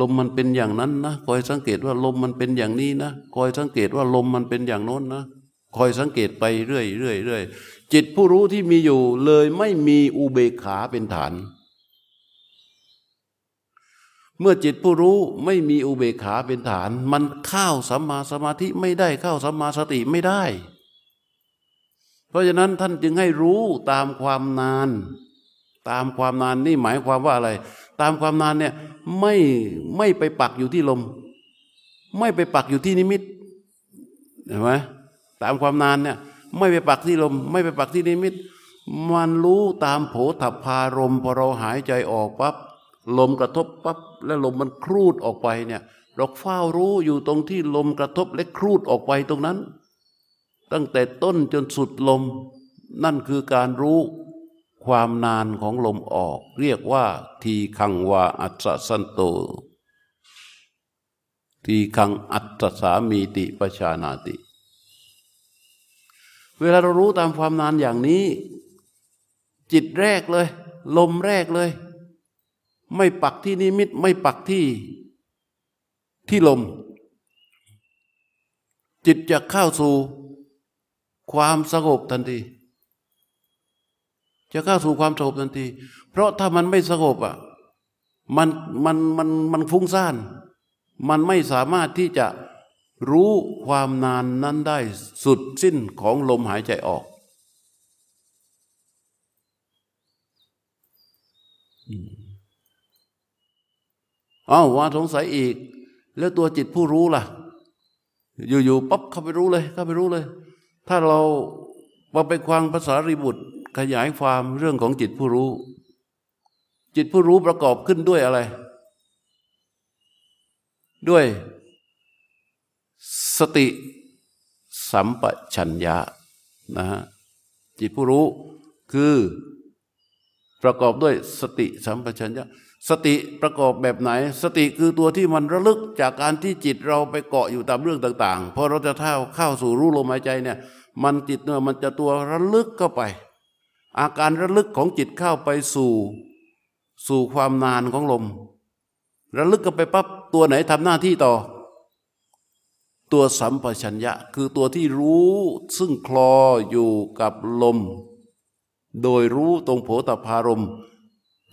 ลมมันเป็นอย่างนั้นนะคอยสังเกตว่าลมมันเป็นอย่างนี้นะคอยสังเกตว่าลมมันเป็นอย่างโน้นนะคอยสังเกตไปเรื่อยเรื่อยเรื่อยจิตผู้รู้ที่มีอยู่เลยไม่มีอุเบกขาเป็นฐาน เมื่อจิตผู้รู้ไม่มีอุเบกขาเป็นฐาน มันเข้าสัมมาสมาธิไม่ได้เข้าสัมมาสติไม่ได้ ราะฉะนั้นท่านจึงให้รู้ตามความนาน ตามความนานนี่หมายความว่าอะไร ตามความนานเนี่ยไม่ไม่ไปปักอยู่ที่ลม ไม่ไปปักอยู่ที่นิมิตเห็นไหมตามความนานเนี่ยไม่ไปปักที่ลม ไม่ไปปักที่นิมิต มันรู้ตามโผฏฐารมพอเราหายใจออกปับ๊บลมกระทบปับ๊บแล้วลมมันครูดออกไปเนี่ยเราเฝ้ารู้อยู่ตรงที่ลมกระทบและครูดออกไปตรงนั้น ตั้งแต่ต้นจนสุดลม นั่นคือการรู้ความนานของลมออก เรียกว่า ทีคังวาอัศสันโต ทีคังอัตสามีติปชานาติ เวลาเรารู้ตามความนานอย่างนี้ จิตแรกเลย ลมแรกเลย ไม่ปักที่นิมิตไม่ปักที่ ที่ลม จิตจะเข้าสู่ ความสงบทันที จะเข้าสู่ความสงบทันที เพราะถ้ามันไม่สงบอะมันมันมันมันฟุ้งซ่าน มันไม่สามารถที่จะรู้ความนานนั้นได้สุดสิ้นของลมหายใจออก อ้าวว่าสงสัยอีก แล้วตัวจิตผู้รู้ล่ะ อยู่ๆปั๊บเข้าไปรู้เลย เข้าไปรู้เลย ถ้าเรามาไปควางภาษาริบุตรขยายความเรื่องของจิตผู้รู้ จิตผู้รู้ประกอบขึ้นด้วยอะไร ด้วยสติสัมปชัญญะนะฮะจิตผู้รู้คือประกอบด้วยสติสัมปชัญญะ สติประกอบแบบไหน สติคือตัวที่มันระลึกจากการที่จิตเราไปเกาะอยู่ตามเรื่องต่างๆพอเราจะเท่าเข้าสู่รู้ลมหายใจเนี่ย มันจิตเนี่ยมันจะตัวระลึกเข้าไป อาการระลึกของจิตเข้าไปสู่ สู่ความนานของลม ระลึกเข้าไปปั๊บตัวไหนทำหน้าที่ต่อ ตัวสัมปชัญญะคือตัวที่รู้ซึ่งคลออยู่กับลม โดยรู้ตรงโผฏฐารม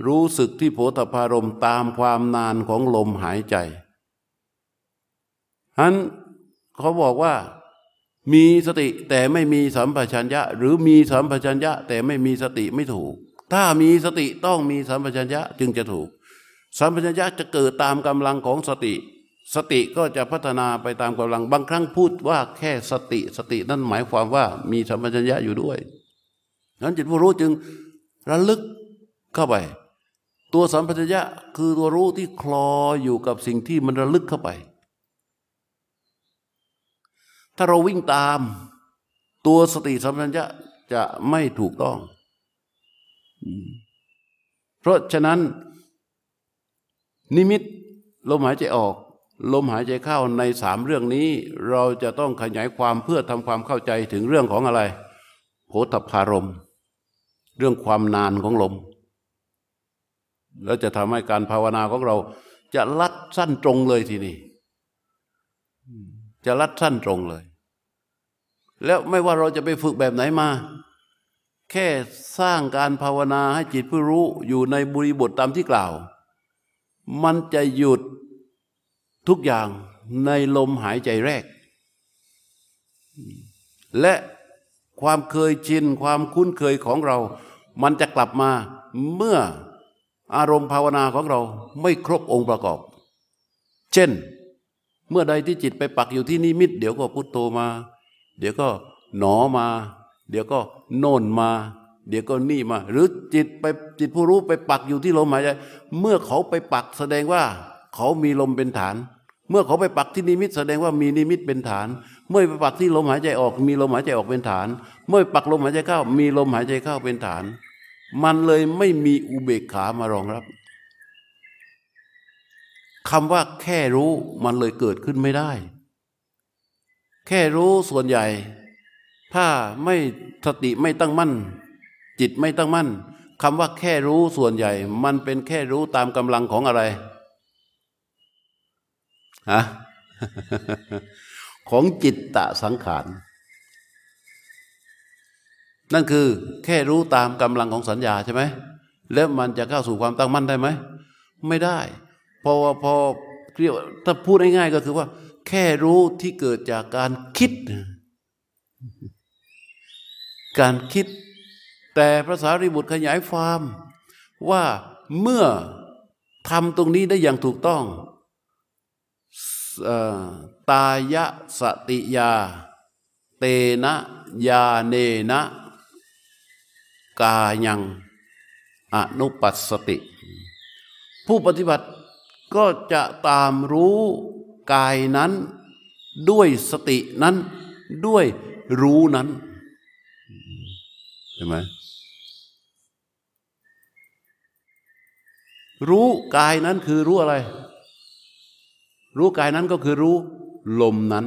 รู้สึกที่โผฏฐารมตามความนานของลมหายใจฉะนั้นเขาบอกว่ามีสติแต่ไม่มีสัมปชัญญะ หรือมีสัมปชัญญะ แต่ไม่มีสติไม่ถูก ถ้ามีสติต้องมีสัมปชัญญะจึงจะถูก สัมปชัญญะจะเกิดตามกำลังของสติ สติก็จะพัฒนาไปตามกำลังบางครั้งพูดว่าแค่สติสตินั่นหมายความว่ามีสัมปชัญญะอยู่ด้วยนั้นจิตผู้รู้จึงระลึกเข้าไป ตัวสัมปชัญญะคือตัวรู้ที่คลออยู่กับสิ่งที่มันระลึกเข้าไป ถ้าเราวิ่งตาม ตัวสติสัมปชัญญะจะไม่ถูกต้อง เพราะฉะนั้น นิมิตลมหายใจออกลมหายใจเข้าในสามเรื่องนี้ เราจะต้องขยายความเพื่อทำความเข้าใจถึงเรื่องของอะไรโพธพารม เรื่องความนานของลม แล้วจะทำให้การภาวนาของเราจะลัดสั้นตรงเลยทีนี้จะลัดสั้นตรงเลย แล้วไม่ว่าเราจะไปฝึกแบบไหนมา แค่สร้างการภาวนาให้จิตผู้รู้อยู่ในบุริบทตามที่กล่าว มันจะหยุดทุกอย่างในลมหายใจแรก และความเคยชินความคุ้นเคยของเรา มันจะกลับมาเมื่อ อารมณ์ภาวนาของเราไม่ครบองค์ประกอบ เช่น เมื่อใดที่จิตไปปักอยู่ที่นิมิต เดี๋ยวก็พุทโธมา เดี๋ยวก็หนอมา เดี๋ยวก็โน่นมา เดี๋ยวก็นี่มา หรือจิตไปจิตผู้รู้ไปปักอยู่ที่ลมหายใจเมื่อเขาไปปักแสดงว่า เขามีลมเป็นฐาน เมื่อเขาไปปักที่นิมิต แสดงว่ามีนิมิตเป็นฐาน เมื่อไปปักที่ลมหายใจออก มีลมหายใจออกเป็นฐาน เมื่อปักลมหายใจเข้า มีลมหายใจเข้าเป็นฐาน มันเลยไม่มีอุเบกขามารองรับคำว่าแค่รู้มันเลยเกิดขึ้นไม่ได้ แค่รู้ส่วนใหญ่ ถ้าไม่สติไม่ตั้งมั่น จิตไม่ตั้งมั่นคำว่าแค่รู้ส่วนใหญ่ มันเป็นแค่รู้ตามกำลังของอะไรฮะของจิตตะสังขาร นั่นคือแค่รู้ตามกำลังของสัญญาใช่ไหมแล้วมันจะเข้าสู่ความตั้งมั่นได้ไหม ไม่ได้พอพอเรียกถ้าพูดง่ายๆก็คือว่า แค่รู้ที่เกิดจากการคิด การคิด แต่พระสารีบุตรขยายความว่าเมื่อทำตรงนี้ได้อย่างถูกต้องตายะสติยา เตนะยาเนนะ กายังอนุปัสสติ ผู้ปฏิบัติก็จะตามรู้กายนั้น ด้วยสตินั้นด้วยรู้นั้นเห็นไหมรู้กายนั้นคือรู้อะไร รู้กายนั้นก็คือรู้ลมนั้น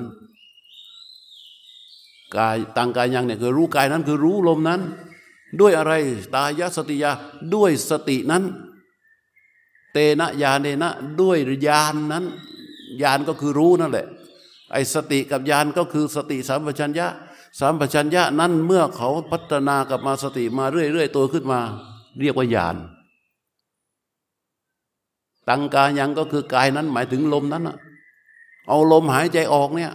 กายตังกายยังเนี่ยคือรู้กายนั้นคือรู้ลมนั้น ด้วยอะไรตายสติยาด้วยสตินั้น เตนะยาเนนะด้วยญาณนนั้นญาณก็คือรู้นั่นแหละ ไอ้สติกับญาณก็คือสติสัมปชัญญะสัมปชัญญะนั้นเมื่อเขาพัฒนากลับมาสติมาเรื่อยๆตัวขึ้นมา เรียกว่าญาณตังกายังก็คือกายนั้นหมายถึงลมนั้นอะเอาลมหายใจออกเนี่ย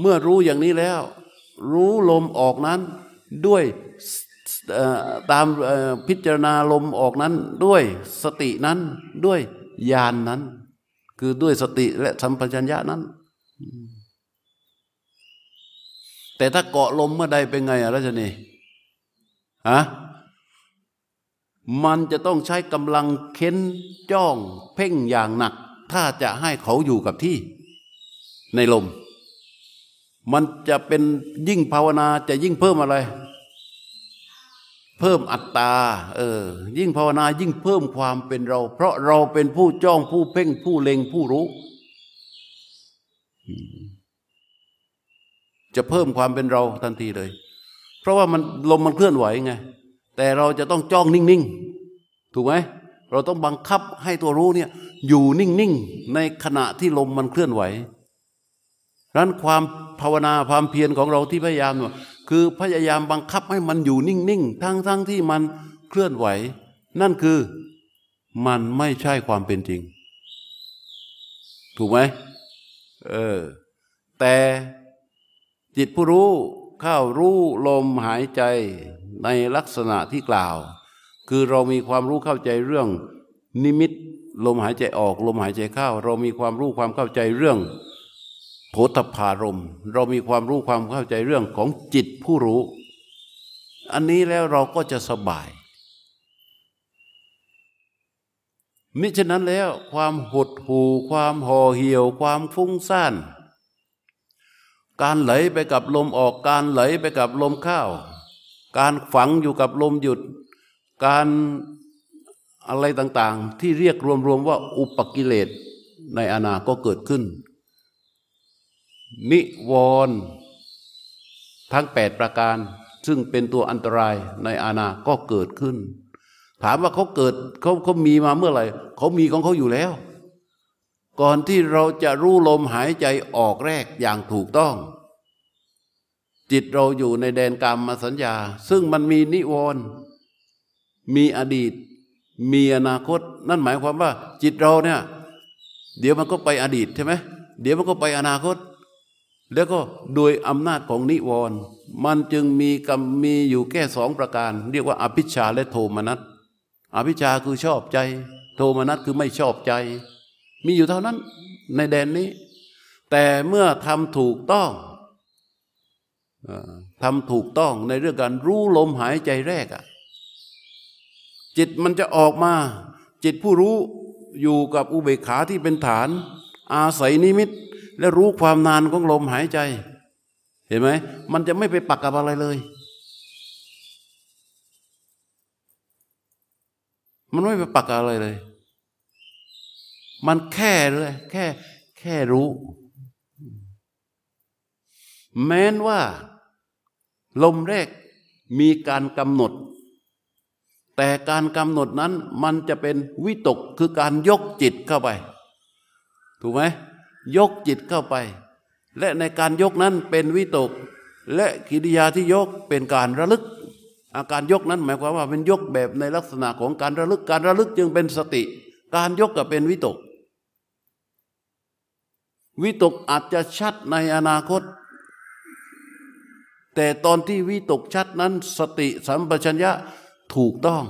เมื่อรู้อย่างนี้แล้ว รู้ลมออกนั้น ด้วยตามพิจารณาลมออกนั้นด้วยสตินั้นด้วยญาณนนั้น คือด้วยสติและสัมปชัญญะนั้น แต่ถ้าเกาะลมเมื่อใดเป็นไงอะรัชนีฮะมันจะต้องใช้กำลังเค้นจ้องเพ่งอย่างหนัก ถ้าจะให้เขาอยู่กับที่ในลม มันจะเป็นยิ่งภาวนาจะยิ่งเพิ่มอะไร เพิ่มอัตตาเออยิ่งภาวนายิ่งเพิ่มความเป็นเรา เพราะเราเป็นผู้จ้องผู้เพ่งผู้เล็งผู้รู้ จะเพิ่มความเป็นเราทันทีเลย เพราะว่ามันลมมันเคลื่อนไหวไง แต่เราจะต้องจ้องนิ่งๆ ถูกไหมเราต้องบังคับให้ตัวรู้เนี่ยอยู่นิ่งๆ ในขณะที่ลมมันเคลื่อนไหว นั้นความภาวนาความเพียรของเราที่พยายามคือพยายามบังคับให้มันอยู่นิ่งๆ ทั้งๆทที่มันเคลื่อนไหว นั่นคือมันไม่ใช่ความเป็นจริง ถูกไหมเออ แต่จิตผู้รู้เข้ารู้ลมหายใจในลักษณะที่กล่าว คือเรามีความรู้เข้าใจเรื่องนิมิต ลมหายใจออก ลมหายใจเข้า เรามีความรู้ความเข้าใจเรื่อง โพธพารม เรามีความรู้ความเข้าใจเรื่องของจิตผู้รู้ อันนี้แล้วเราก็จะสบาย มิฉะนั้นแล้วความหดหู่ความห่อเหี่ยวความฟุ้งซ่านการไหลไปกับลมออกการไหลไปกับลมเข้าการฝังอยู่กับลมหยุด การอะไรต่างๆ ที่เรียกรวมๆว่าอุปกิเลสในอนาก็เกิดขึ้น นิวรณ์ทั้งแปดประการ ซึ่งเป็นตัวอันตรายในอาณาก็เกิดขึ้น ถามว่าเขาเกิดเขาเขามีมาเมื่อไหร่เขามีของเขาอยู่แล้ว ก่อนที่เราจะรู้ลมหายใจออกแรกอย่างถูกต้อง จิตเราอยู่ในแดนกรรมมาสัญญา ซึ่งมันมีนิวรณ์มีอดีต มีอนาคต นั่นหมายความว่า จิตเราเนี่ย เดี๋ยวมันก็ไปอดีตใช่ไหมเดี๋ยวมันก็ไปอนาคต แล้วก็โดยอำนาจของนิวรณ์มันจึงมีกรรมมีอยู่แค่สองประการ เรียกว่าอภิชาและโทมนัสอภิชาคือชอบใจ โทมนัสคือไม่ชอบใจ มีอยู่เท่านั้นในแดนนี้ แต่เมื่อทำถูกต้องทำถูกต้องในเรื่องการรู้ลมหายใจแรกอะจิตมันจะออกมา จิตผู้รู้อยู่กับอุเบกขาที่เป็นฐาน อาศัยนิมิต และรู้ความนานของลมหายใจ เห็นไหม มันจะไม่ไปปักกับอะไรเลย มันไม่ไปปักกับอะไรเลย มันแค่เลยแค่แค่รู้ แม้นว่า ลมแรกมีการกำหนด แต่การกำหนดนั้นมันจะเป็นวิตกคือการยกจิตเข้าไป ถูกไหม ยกจิตเข้าไป และในการยกนั้นเป็นวิตก และกิริยาที่ยกเป็นการระลึก อาการยกนั้นหมายความว่าเป็นยกแบบในลักษณะของการระลึกการระลึกจึงเป็นสติ การยกก็เป็นวิตก วิตกอาจจะชัดในอนาคต แต่ตอนที่วิตกชัดนั้นสติสัมปชัญญะถูกต้อง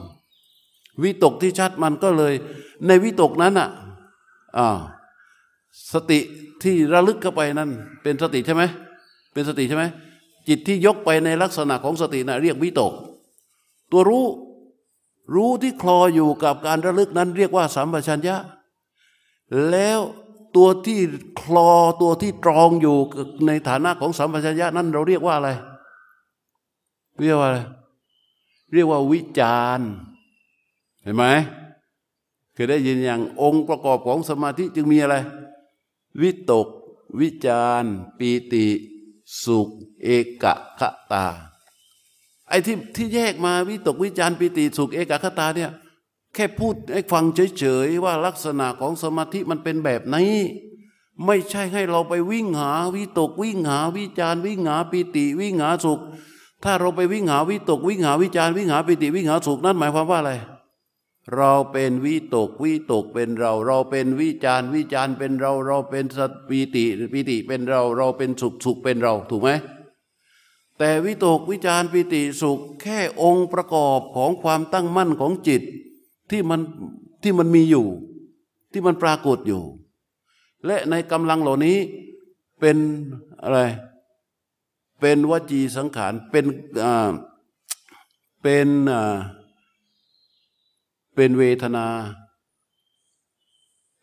วิตกที่ชัดมันก็เลย ในวิตกนั้นอะอ่า สติที่ระลึกเข้าไปนั้นเป็นสติใช่ไหมเป็นสติใช่ไหมจิตที่ยกไปในลักษณะของสตินะ่ะเรียกวิตก ตัวรู้รู้ที่คลออยู่กับการระลึกนั้น เรียกว่าสัมปชัญญะ แล้วตัวที่คลอตัวที่ตรองอยู่ในฐานะของสัมปชัญญะนั้นเราเรียกว่าอะไร เรียกว่าอะไรเรียกว่าวิจารเห็นไหมเคยได้ยินอย่างองค์ประกอบของสมาธิจึงมีอะไร วิตก วิจารปีติ สุข เอกคตา ไอ้ที่ที่แยกมาวิตกวิจารปีติสุขเอกคตาเนี่ยแค่พูดให้ฟังเฉยๆว่าลักษณะของสมาธิมันเป็นแบบนี้ไม่ใช่ให้เราไปวิ่งหาวิตกวิ่งหาวิจารวิ่งหาปีติ วิ่งหาสุข ถ้าเราไปวิ่งหาวิตกวิ่งหาวิจารวิ่งหาปีติ วิ่งหาสุขนั่นหมายความว่าอะไร เราเป็นวิตกวิตกเป็นเรา เราเป็นวิจารวิจารเป็นเรา เราเป็นสปิติปิติเป็นเรา เราเป็นสุขสุขเป็นเราถูกไหมแต่วิตกวิจารปิติสุขแค่องค์ประกอบของความตั้งมั่นของจิตที่มันที่มันมีอยู่ ที่มันปรากฏอยู่ และในกำลังเหล่านี้เป็นอะไรเป็นวจีสังขารเป็นอ่าเป็นอ่า เป็นเวทนา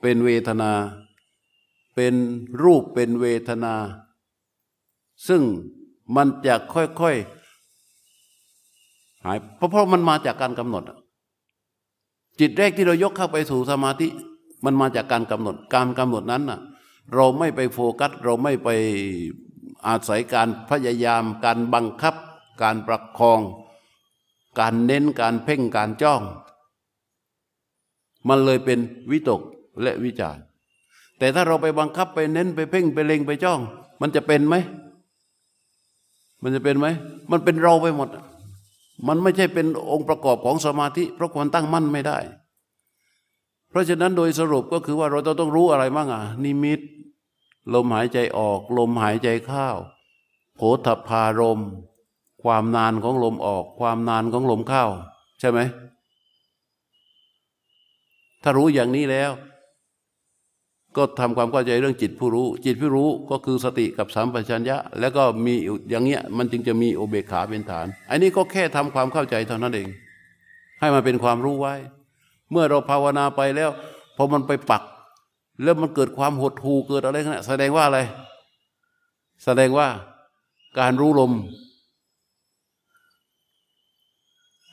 เป็นเวทนา เป็นรูปเป็นเวทนา ซึ่งมันจะค่อยๆหายเพราะเพราะมันมาจากการกำหนด จิตแรกที่เรายกเข้าไปสู่สมาธิ มันมาจากการกำหนด การกำหนดนั้นน่ะ เราไม่ไปโฟกัส เราไม่ไปอาศัยการพยายาม การบังคับ การประคอง การเน้นการเพ่งการจ้อง มันเลยเป็นวิตกและวิจารแต่ถ้าเราไปบังคับไปเน้นไปเพ่งไปเล็งไปจ้อง มันจะเป็นไหม มันจะเป็นไหม มันเป็นเราไปหมด มันไม่ใช่เป็นองค์ประกอบของสมาธิ เพราะความตั้งมั่นไม่ได้ เพราะฉะนั้นโดยสรุปก็คือว่าเราต้องรู้อะไรบ้างอะนิมิต ลมหายใจออก ลมหายใจเข้าโผฏฐารม ความนานของลมออก ความนานของลมเข้า ใช่ไหม ถ้ารู้อย่างนี้แล้ว ก็ทำความเข้าใจเรื่องจิตผู้รู้ จิตผู้รู้ก็คือสติกับสัมปชัญญะ แล้วก็มีอย่างเงี้ยมันจึงจะมีโอเบคขาเป็นฐาน อันนี้ก็แค่ทำความเข้าใจเท่านั้นเอง ให้มันเป็นความรู้ไว้ เมื่อเราภาวนาไปแล้วพอมันไปปัก แล้วมันเกิดความหดหู่เกิดอะไรขนแสดงว่าอะไร แสดงว่าการรู้ลม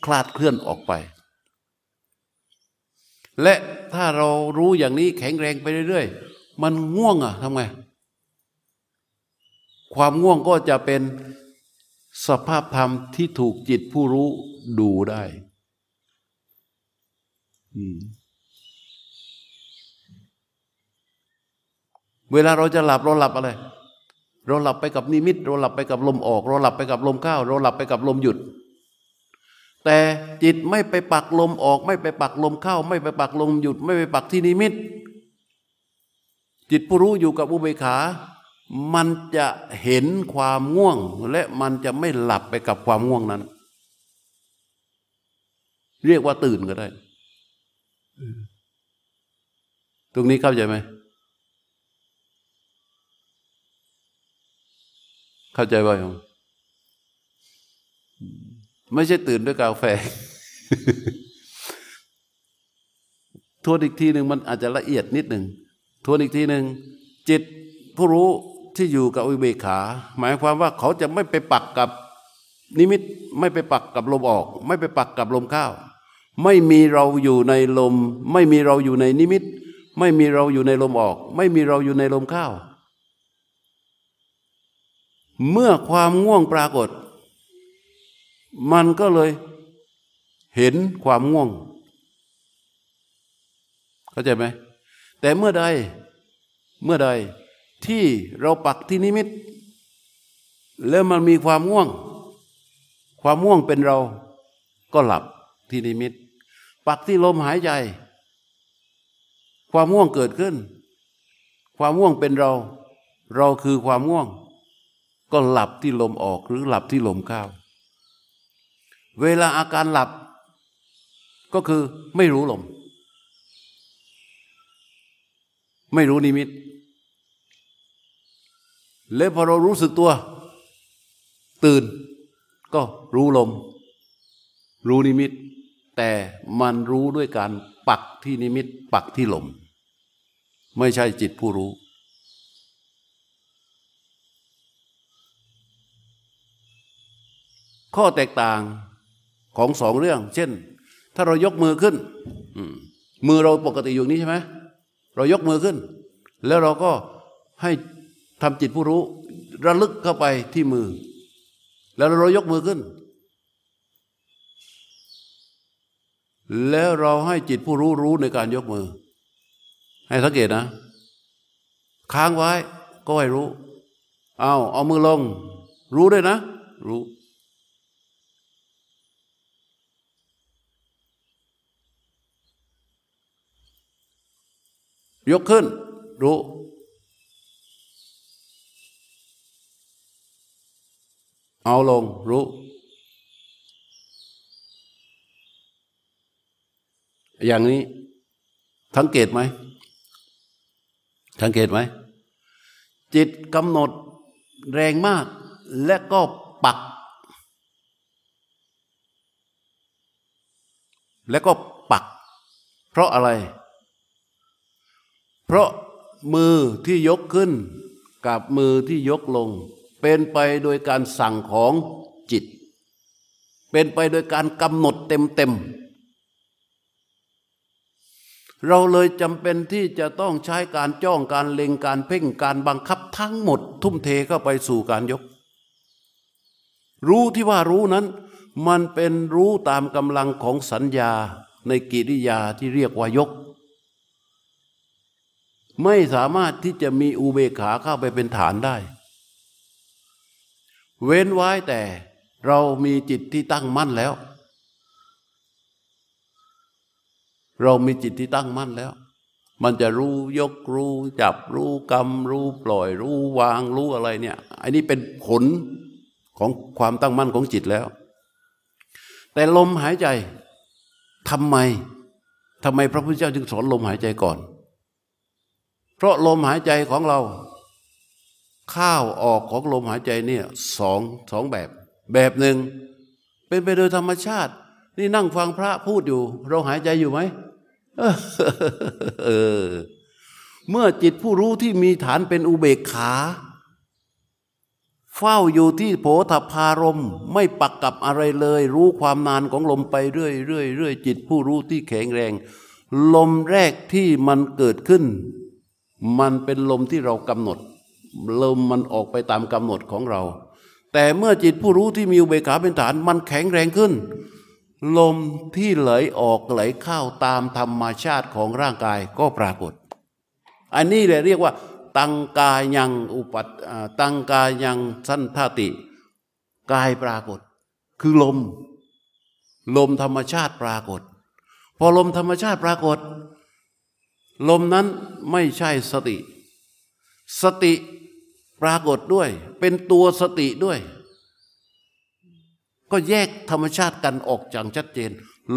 คลาดเคลื่อนออกไป และถ้าเรารู้อย่างนี้แข็งแรงไปเรื่อยๆ มันง่วงอะทำไง ความง่วงก็จะเป็นสภาพธรรมที่ถูกจิตผู้รู้ดูได้เวลาเราจะหลับเราหลับอะไร เราหลับไปกับนิมิต เราหลับไปกับลมออก เราหลับไปกับลมเข้า เราหลับไปกับลมหยุด แต่จิตไม่ไปปักลมออก ไม่ไปปักลมเข้า ไม่ไปปักลมหยุด ไม่ไปปักที่นิมิต จิตผู้รู้อยู่กับอุเบกขา มันจะเห็นความง่วง และมันจะไม่หลับไปกับความง่วงนั้น เรียกว่าตื่นก็ได้ ตรงนี้เข้าใจไหมเข้าใจว่ายัง ไม่ใช่ตื่นด้วยกาแฟทวนอีกทีหนึ่งมันอาจจะละเอียดนิดหนึ่งทวนอีกทีหนึ่งจิตผู้รู้ที่อยู่กับอุเบกขา หมายความว่าเขาจะไม่ไปปักกับนิมิตไม่ไปปักกับลมออก ไม่ไปปักกับลมเข้าไม่มีเราอยู่ในลม ไม่มีเราอยู่ในนิมิต ไม่มีเราอยู่ในลมออก ไม่มีเราอยู่ในลมเข้าเมื่อความง่วงปรากฏ มันก็เลยเห็นความง่วง เข้าใจไหม แต่เมื่อใดเมื่อใดที่เราปักที่นิมิต แล้วมันมีความง่วง ความง่วงเป็นเราก็หลับที่นิมิต ปักที่ลมหายใจ ความง่วงเกิดขึ้น ความง่วงเป็นเรา เราคือความง่วง ก็หลับที่ลมออกหรือหลับที่ลมเข้า เวลาอาการหลับ ก็คือไม่รู้ลม ไม่รู้นิมิต แล้วพอเรารู้สึกตัว ตื่น ก็รู้ลม รู้นิมิต แต่มันรู้ด้วยการปักที่นิมิต ปักที่ลม ไม่ใช่จิตผู้รู้ข้อแตกต่าง ของสองเรื่อง เช่น ถ้าเรายกมือขึ้นมือเราปกติอยู่นี้ใช่ไหมเรายกมือขึ้น แล้วเราก็ให้ทำจิตผู้รู้ ระลึกเข้าไปที่มือ แล้วเรายกมือขึ้น แล้วเราให้จิตผู้รู้รู้ในการยกมือ ให้สังเกตนะ ค้างไว้ก็ให้รู้ เอาเอามือลง รู้ด้วยนะ รู้ ยกขึ้น รู้ เอาลง รู้ อย่างนี้สังเกตไหมสังเกตไหม จิตกำหนดแรงมาก และก็ปัก และก็ปัก เพราะอะไร ราะมือที่ยกขึ้นกับมือที่ยกลง เป็นไปโดยการสั่งของจิต เป็นไปโดยการกำหนดเต็มๆเราเลยจำเป็นที่จะต้องใช้การจ้องการเล็งการเพ่งการบังคับทั้งหมด ทุ่มเทเข้าไปสู่การยก รู้ที่ว่ารู้นั้น มันเป็นรู้ตามกำลังของสัญญาในกิริยาที่เรียกว่ายก ไม่สามารถที่จะมีอุเบกขาเข้าไปเป็นฐานได้ เว้นไว้แต่เรามีจิตที่ตั้งมั่นแล้ว เรามีจิตที่ตั้งมั่นแล้ว มันจะรู้ยกรู้ จับรู้กรรมรู้ปล่อยรู้วางรู้อะไรเนี่ยอันนี้เป็นผลของความตั้งมั่นของจิตแล้ว แต่ลมหายใจทำไมทำไมพระพุทธเจ้าจึงสอนลมหายใจก่อน เพราะลมหายใจของเรา ข้าวออกของลมหายใจเนี่ยสองสองแบบ แบบหนึ่งเป็นไปโดยธรรมชาติ นี่นั่งฟังพระพูดอยู่ เราหายใจอยู่ไหมเออเมื่อจิตผู้รู้ที่มีฐานเป็นอุเบกขา เฝ้าอยู่ที่โผฏพารมไม่ปักกับอะไรเลย รู้ความนานของลมไปเรื่อยเรื่อยเรื่อยจิตผู้รู้ที่แข็งแรง ลมแรกที่มันเกิดขึ้น มันเป็นลมที่เรากำหนด ลมมันออกไปตามกำหนดของเรา แต่เมื่อจิตผู้รู้ที่มีอุเบกขาเป็นฐานมันแข็งแรงขึ้น ลมที่ไหลออกไหลเข้าตามธรรมชาติของร่างกายก็ปรากฏ อันนี้เลยเรียกว่า ตังกายังอุปัตตังกายังสันทติ กายปรากฏ คือลม ลมธรรมชาติปรากฏ พอลมธรรมชาติปรากฏ ลมนั้นไม่ใช่สติ สติปรากฏด้วย เป็นตัวสติด้วย ก็แยกธรรมชาติกันออกอย่างชัดเจน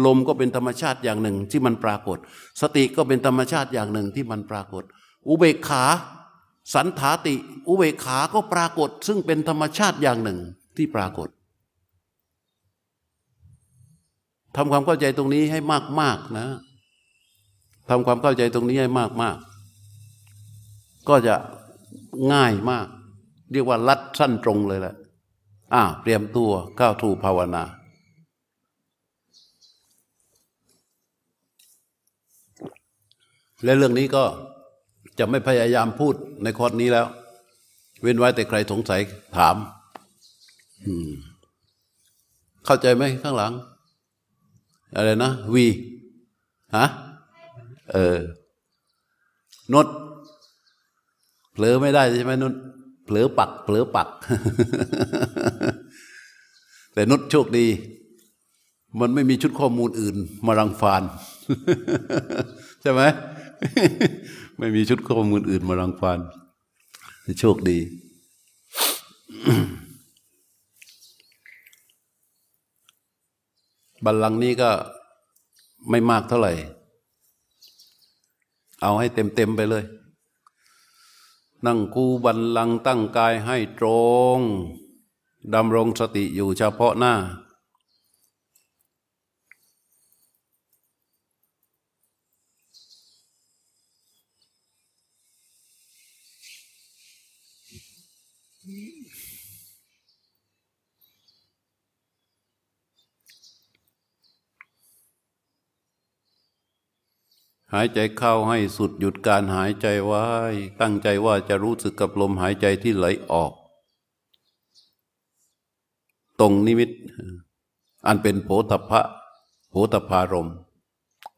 ลมก็เป็นธรรมชาติอย่างหนึ่งที่มันปรากฏ สติก็เป็นธรรมชาติอย่างหนึ่งที่มันปรากฏ อุเบกขา สันถาติ อุเบกขาก็ปรากฏ ซึ่งเป็นธรรมชาติอย่างหนึ่งที่ปรากฏทำความเข้าใจตรงนี้ให้มากๆนะ ทำความเข้าใจตรงนี้ให้มากๆก็จะง่ายมาก เรียกว่าลัดสั้นตรงเลยแหละอ้าเตรียมตัวเข้าวถูภาวนา และเรื่องนี้ก็จะไม่พยายามพูดในคอร์สนี้แล้ว เว้นไว้แต่ใครสงสัยถาม เข้าใจไหมข้างหลัง อะไรนะวีฮะ เออนดเผลอไม่ได้ใช่ไหมนุชเผลอปัก เผลอปัก แต่นุชโชคดี มันไม่มีชุดข้อมูลอื่น มารังฟานใช่ไหมไม่มีชุดข้อมูลอื่นมารังฟานโชคดีบัลลังก์นี้ก็ไม่มากเท่าไหร่ เอาให้เต็มเต็มไปเลย นั่งคูบันลังตั้งกายให้ตรงดำรงสติอยู่เฉพาะหน้า หายใจเข้าให้สุดหยุดการหายใจไว้ ตั้งใจว่าจะรู้สึกกับลมหายใจที่ไหลออก ตรงนิมิต อันเป็นโผฏฐะโผฏฐารม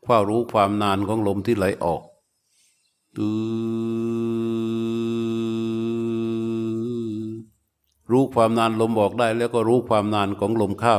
ความรู้ความนานของลมที่ไหลออกรู้ความนานลมออกได้ แล้วก็รู้ความนานของลมเข้า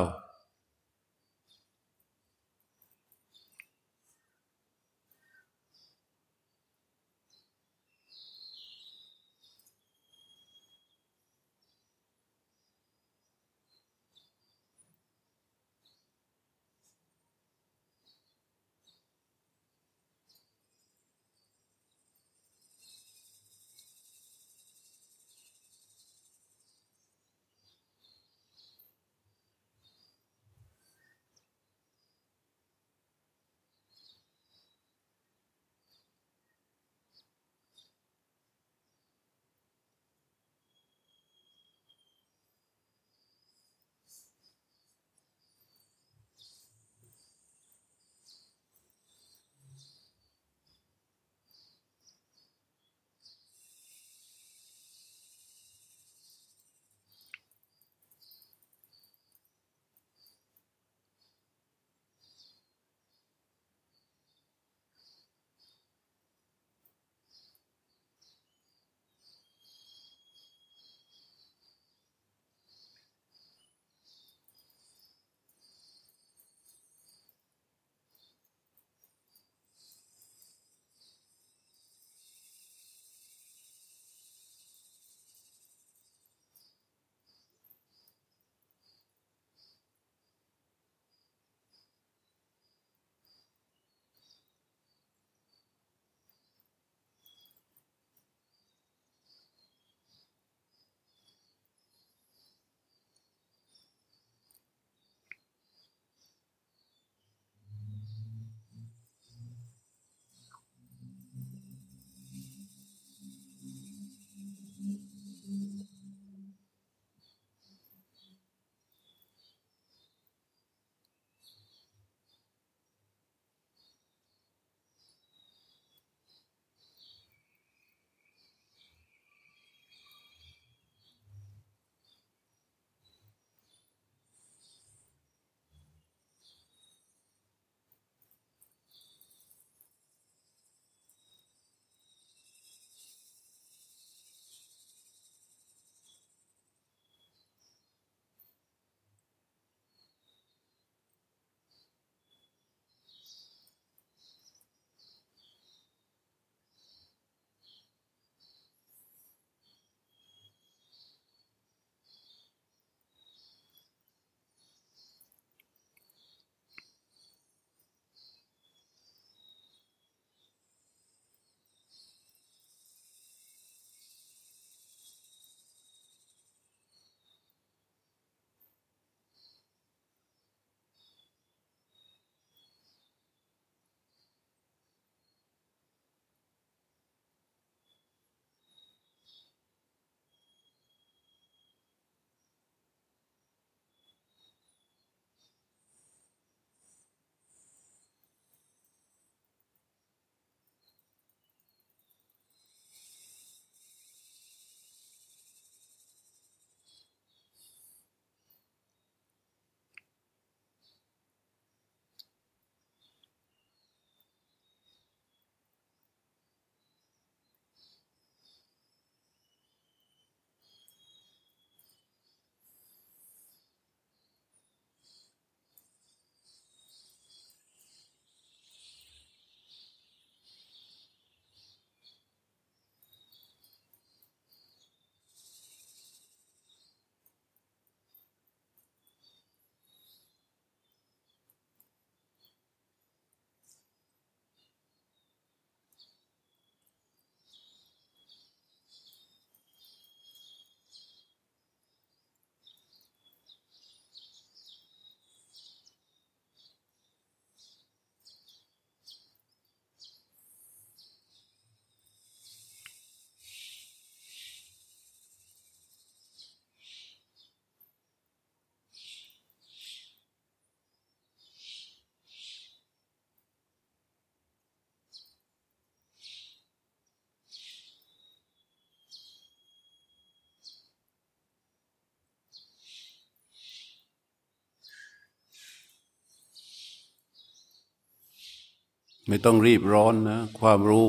ไม่ต้องรีบร้อนนะ ความรู้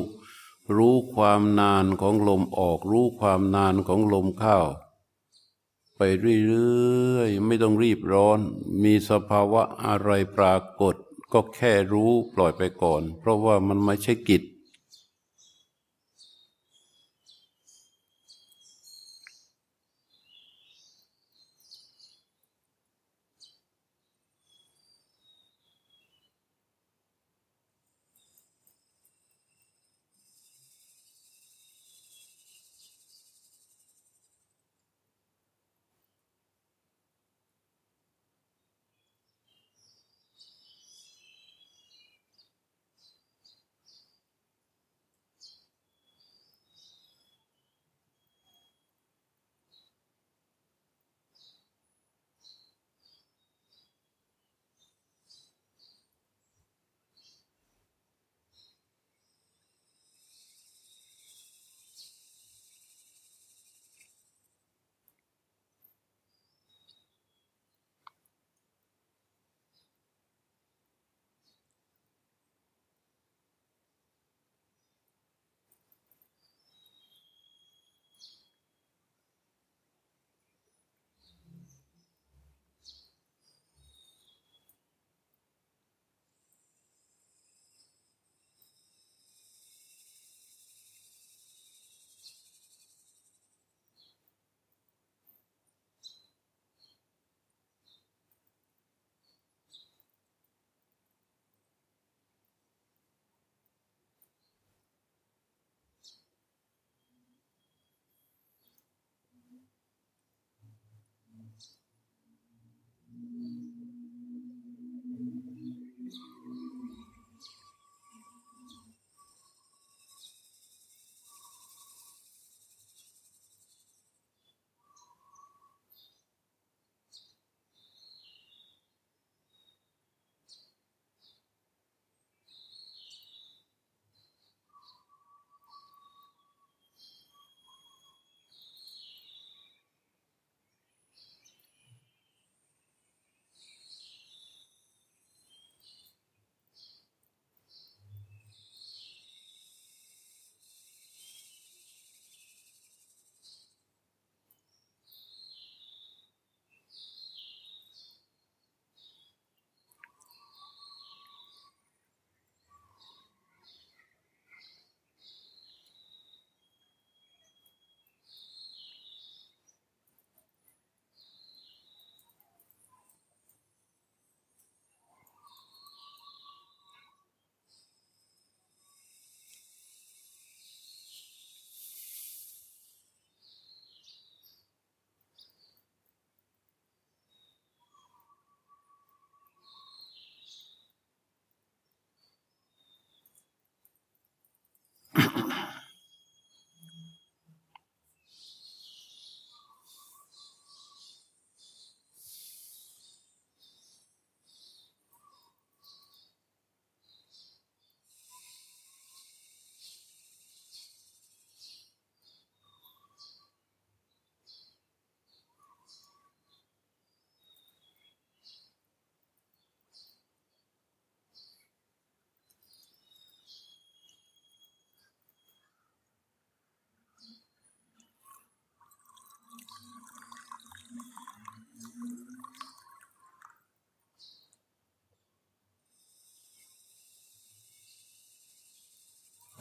รู้ความนานของลมออก รู้ความนานของลมเข้าไปเรื่อยๆ ไม่ต้องรีบร้อน มีสภาวะอะไรปรากฏ ก็แค่รู้ปล่อยไปก่อน เพราะว่ามันไม่ใช่กิจ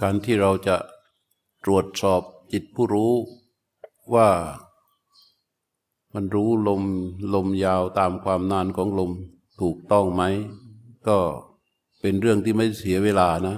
การที่เราจะตรวจสอบจิตผู้รู้ว่ามันรู้ลมลมยาวตามความนานของลมถูกต้องไหม ก็เป็นเรื่องที่ไม่เสียเวลานะ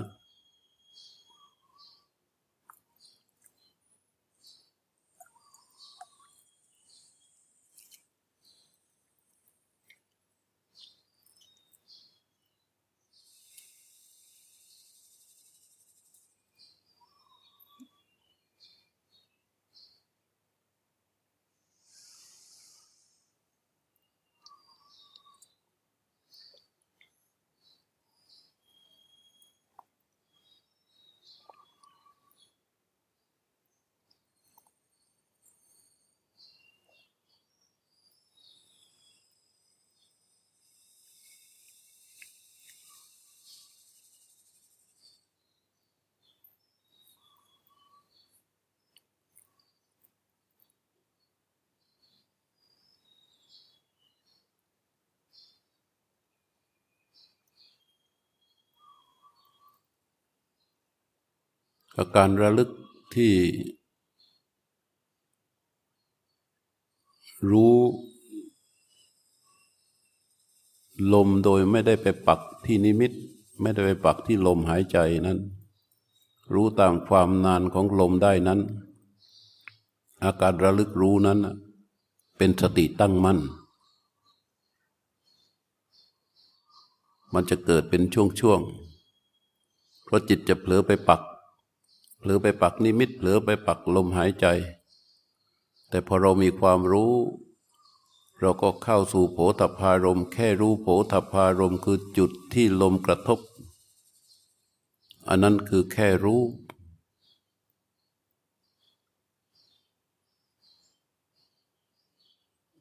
อาการระลึกที่ รู้ลมโดยไม่ได้ไปปักที่นิมิต ไม่ได้ไปปักที่ลมหายใจนั้น รู้ตามความนานของลมได้นั้น อาการระลึกรู้นั้น เป็นสติตั้งมั่นมันจะเกิดเป็นช่วงๆเพราะจิตจะเผลอไปปัก เผลอไปปักนิมิตเผลอไปปักลมหายใจ แต่พอเรามีความรู้ เราก็เข้าสู่โผฏพารมแค่รู้โผฏพารมคือจุดที่ลมกระทบ อันนั้นคือแค่รู้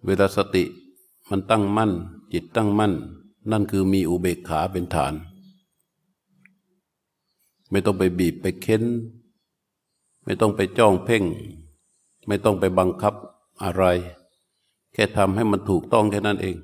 เวลาสติมันตั้งมั่น จิตตั้งมั่น นั่นคือมีอุเบกขาเป็นฐาน ไม่ต้องไปบีบไปเค้น ไม่ต้องไปจ้องเพ่ง ไม่ต้องไปบังคับอะไร แค่ทำให้มันถูกต้องแค่นั้นเอง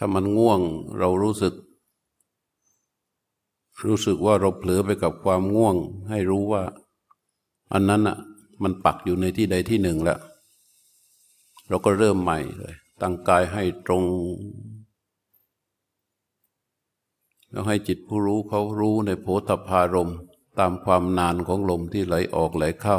ถ้ามันง่วงเรารู้สึก รู้สึกว่าเราเผลอไปกับความง่วง ให้รู้ว่า อันนั้นอะ มันปักอยู่ในที่ใดที่หนึ่งแล้ว เราก็เริ่มใหม่เลย ตั้งกายให้ตรง แล้วให้จิตผู้รู้เขารู้ในโพธพารมตามความนานของลมที่ไหลออกไหลเข้า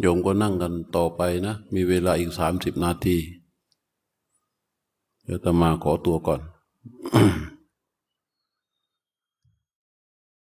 โยมก็นั่งกันต่อไปนะ มีเวลาอีกสามสิบนาที เดี๋ยวตมาขอตัวก่อน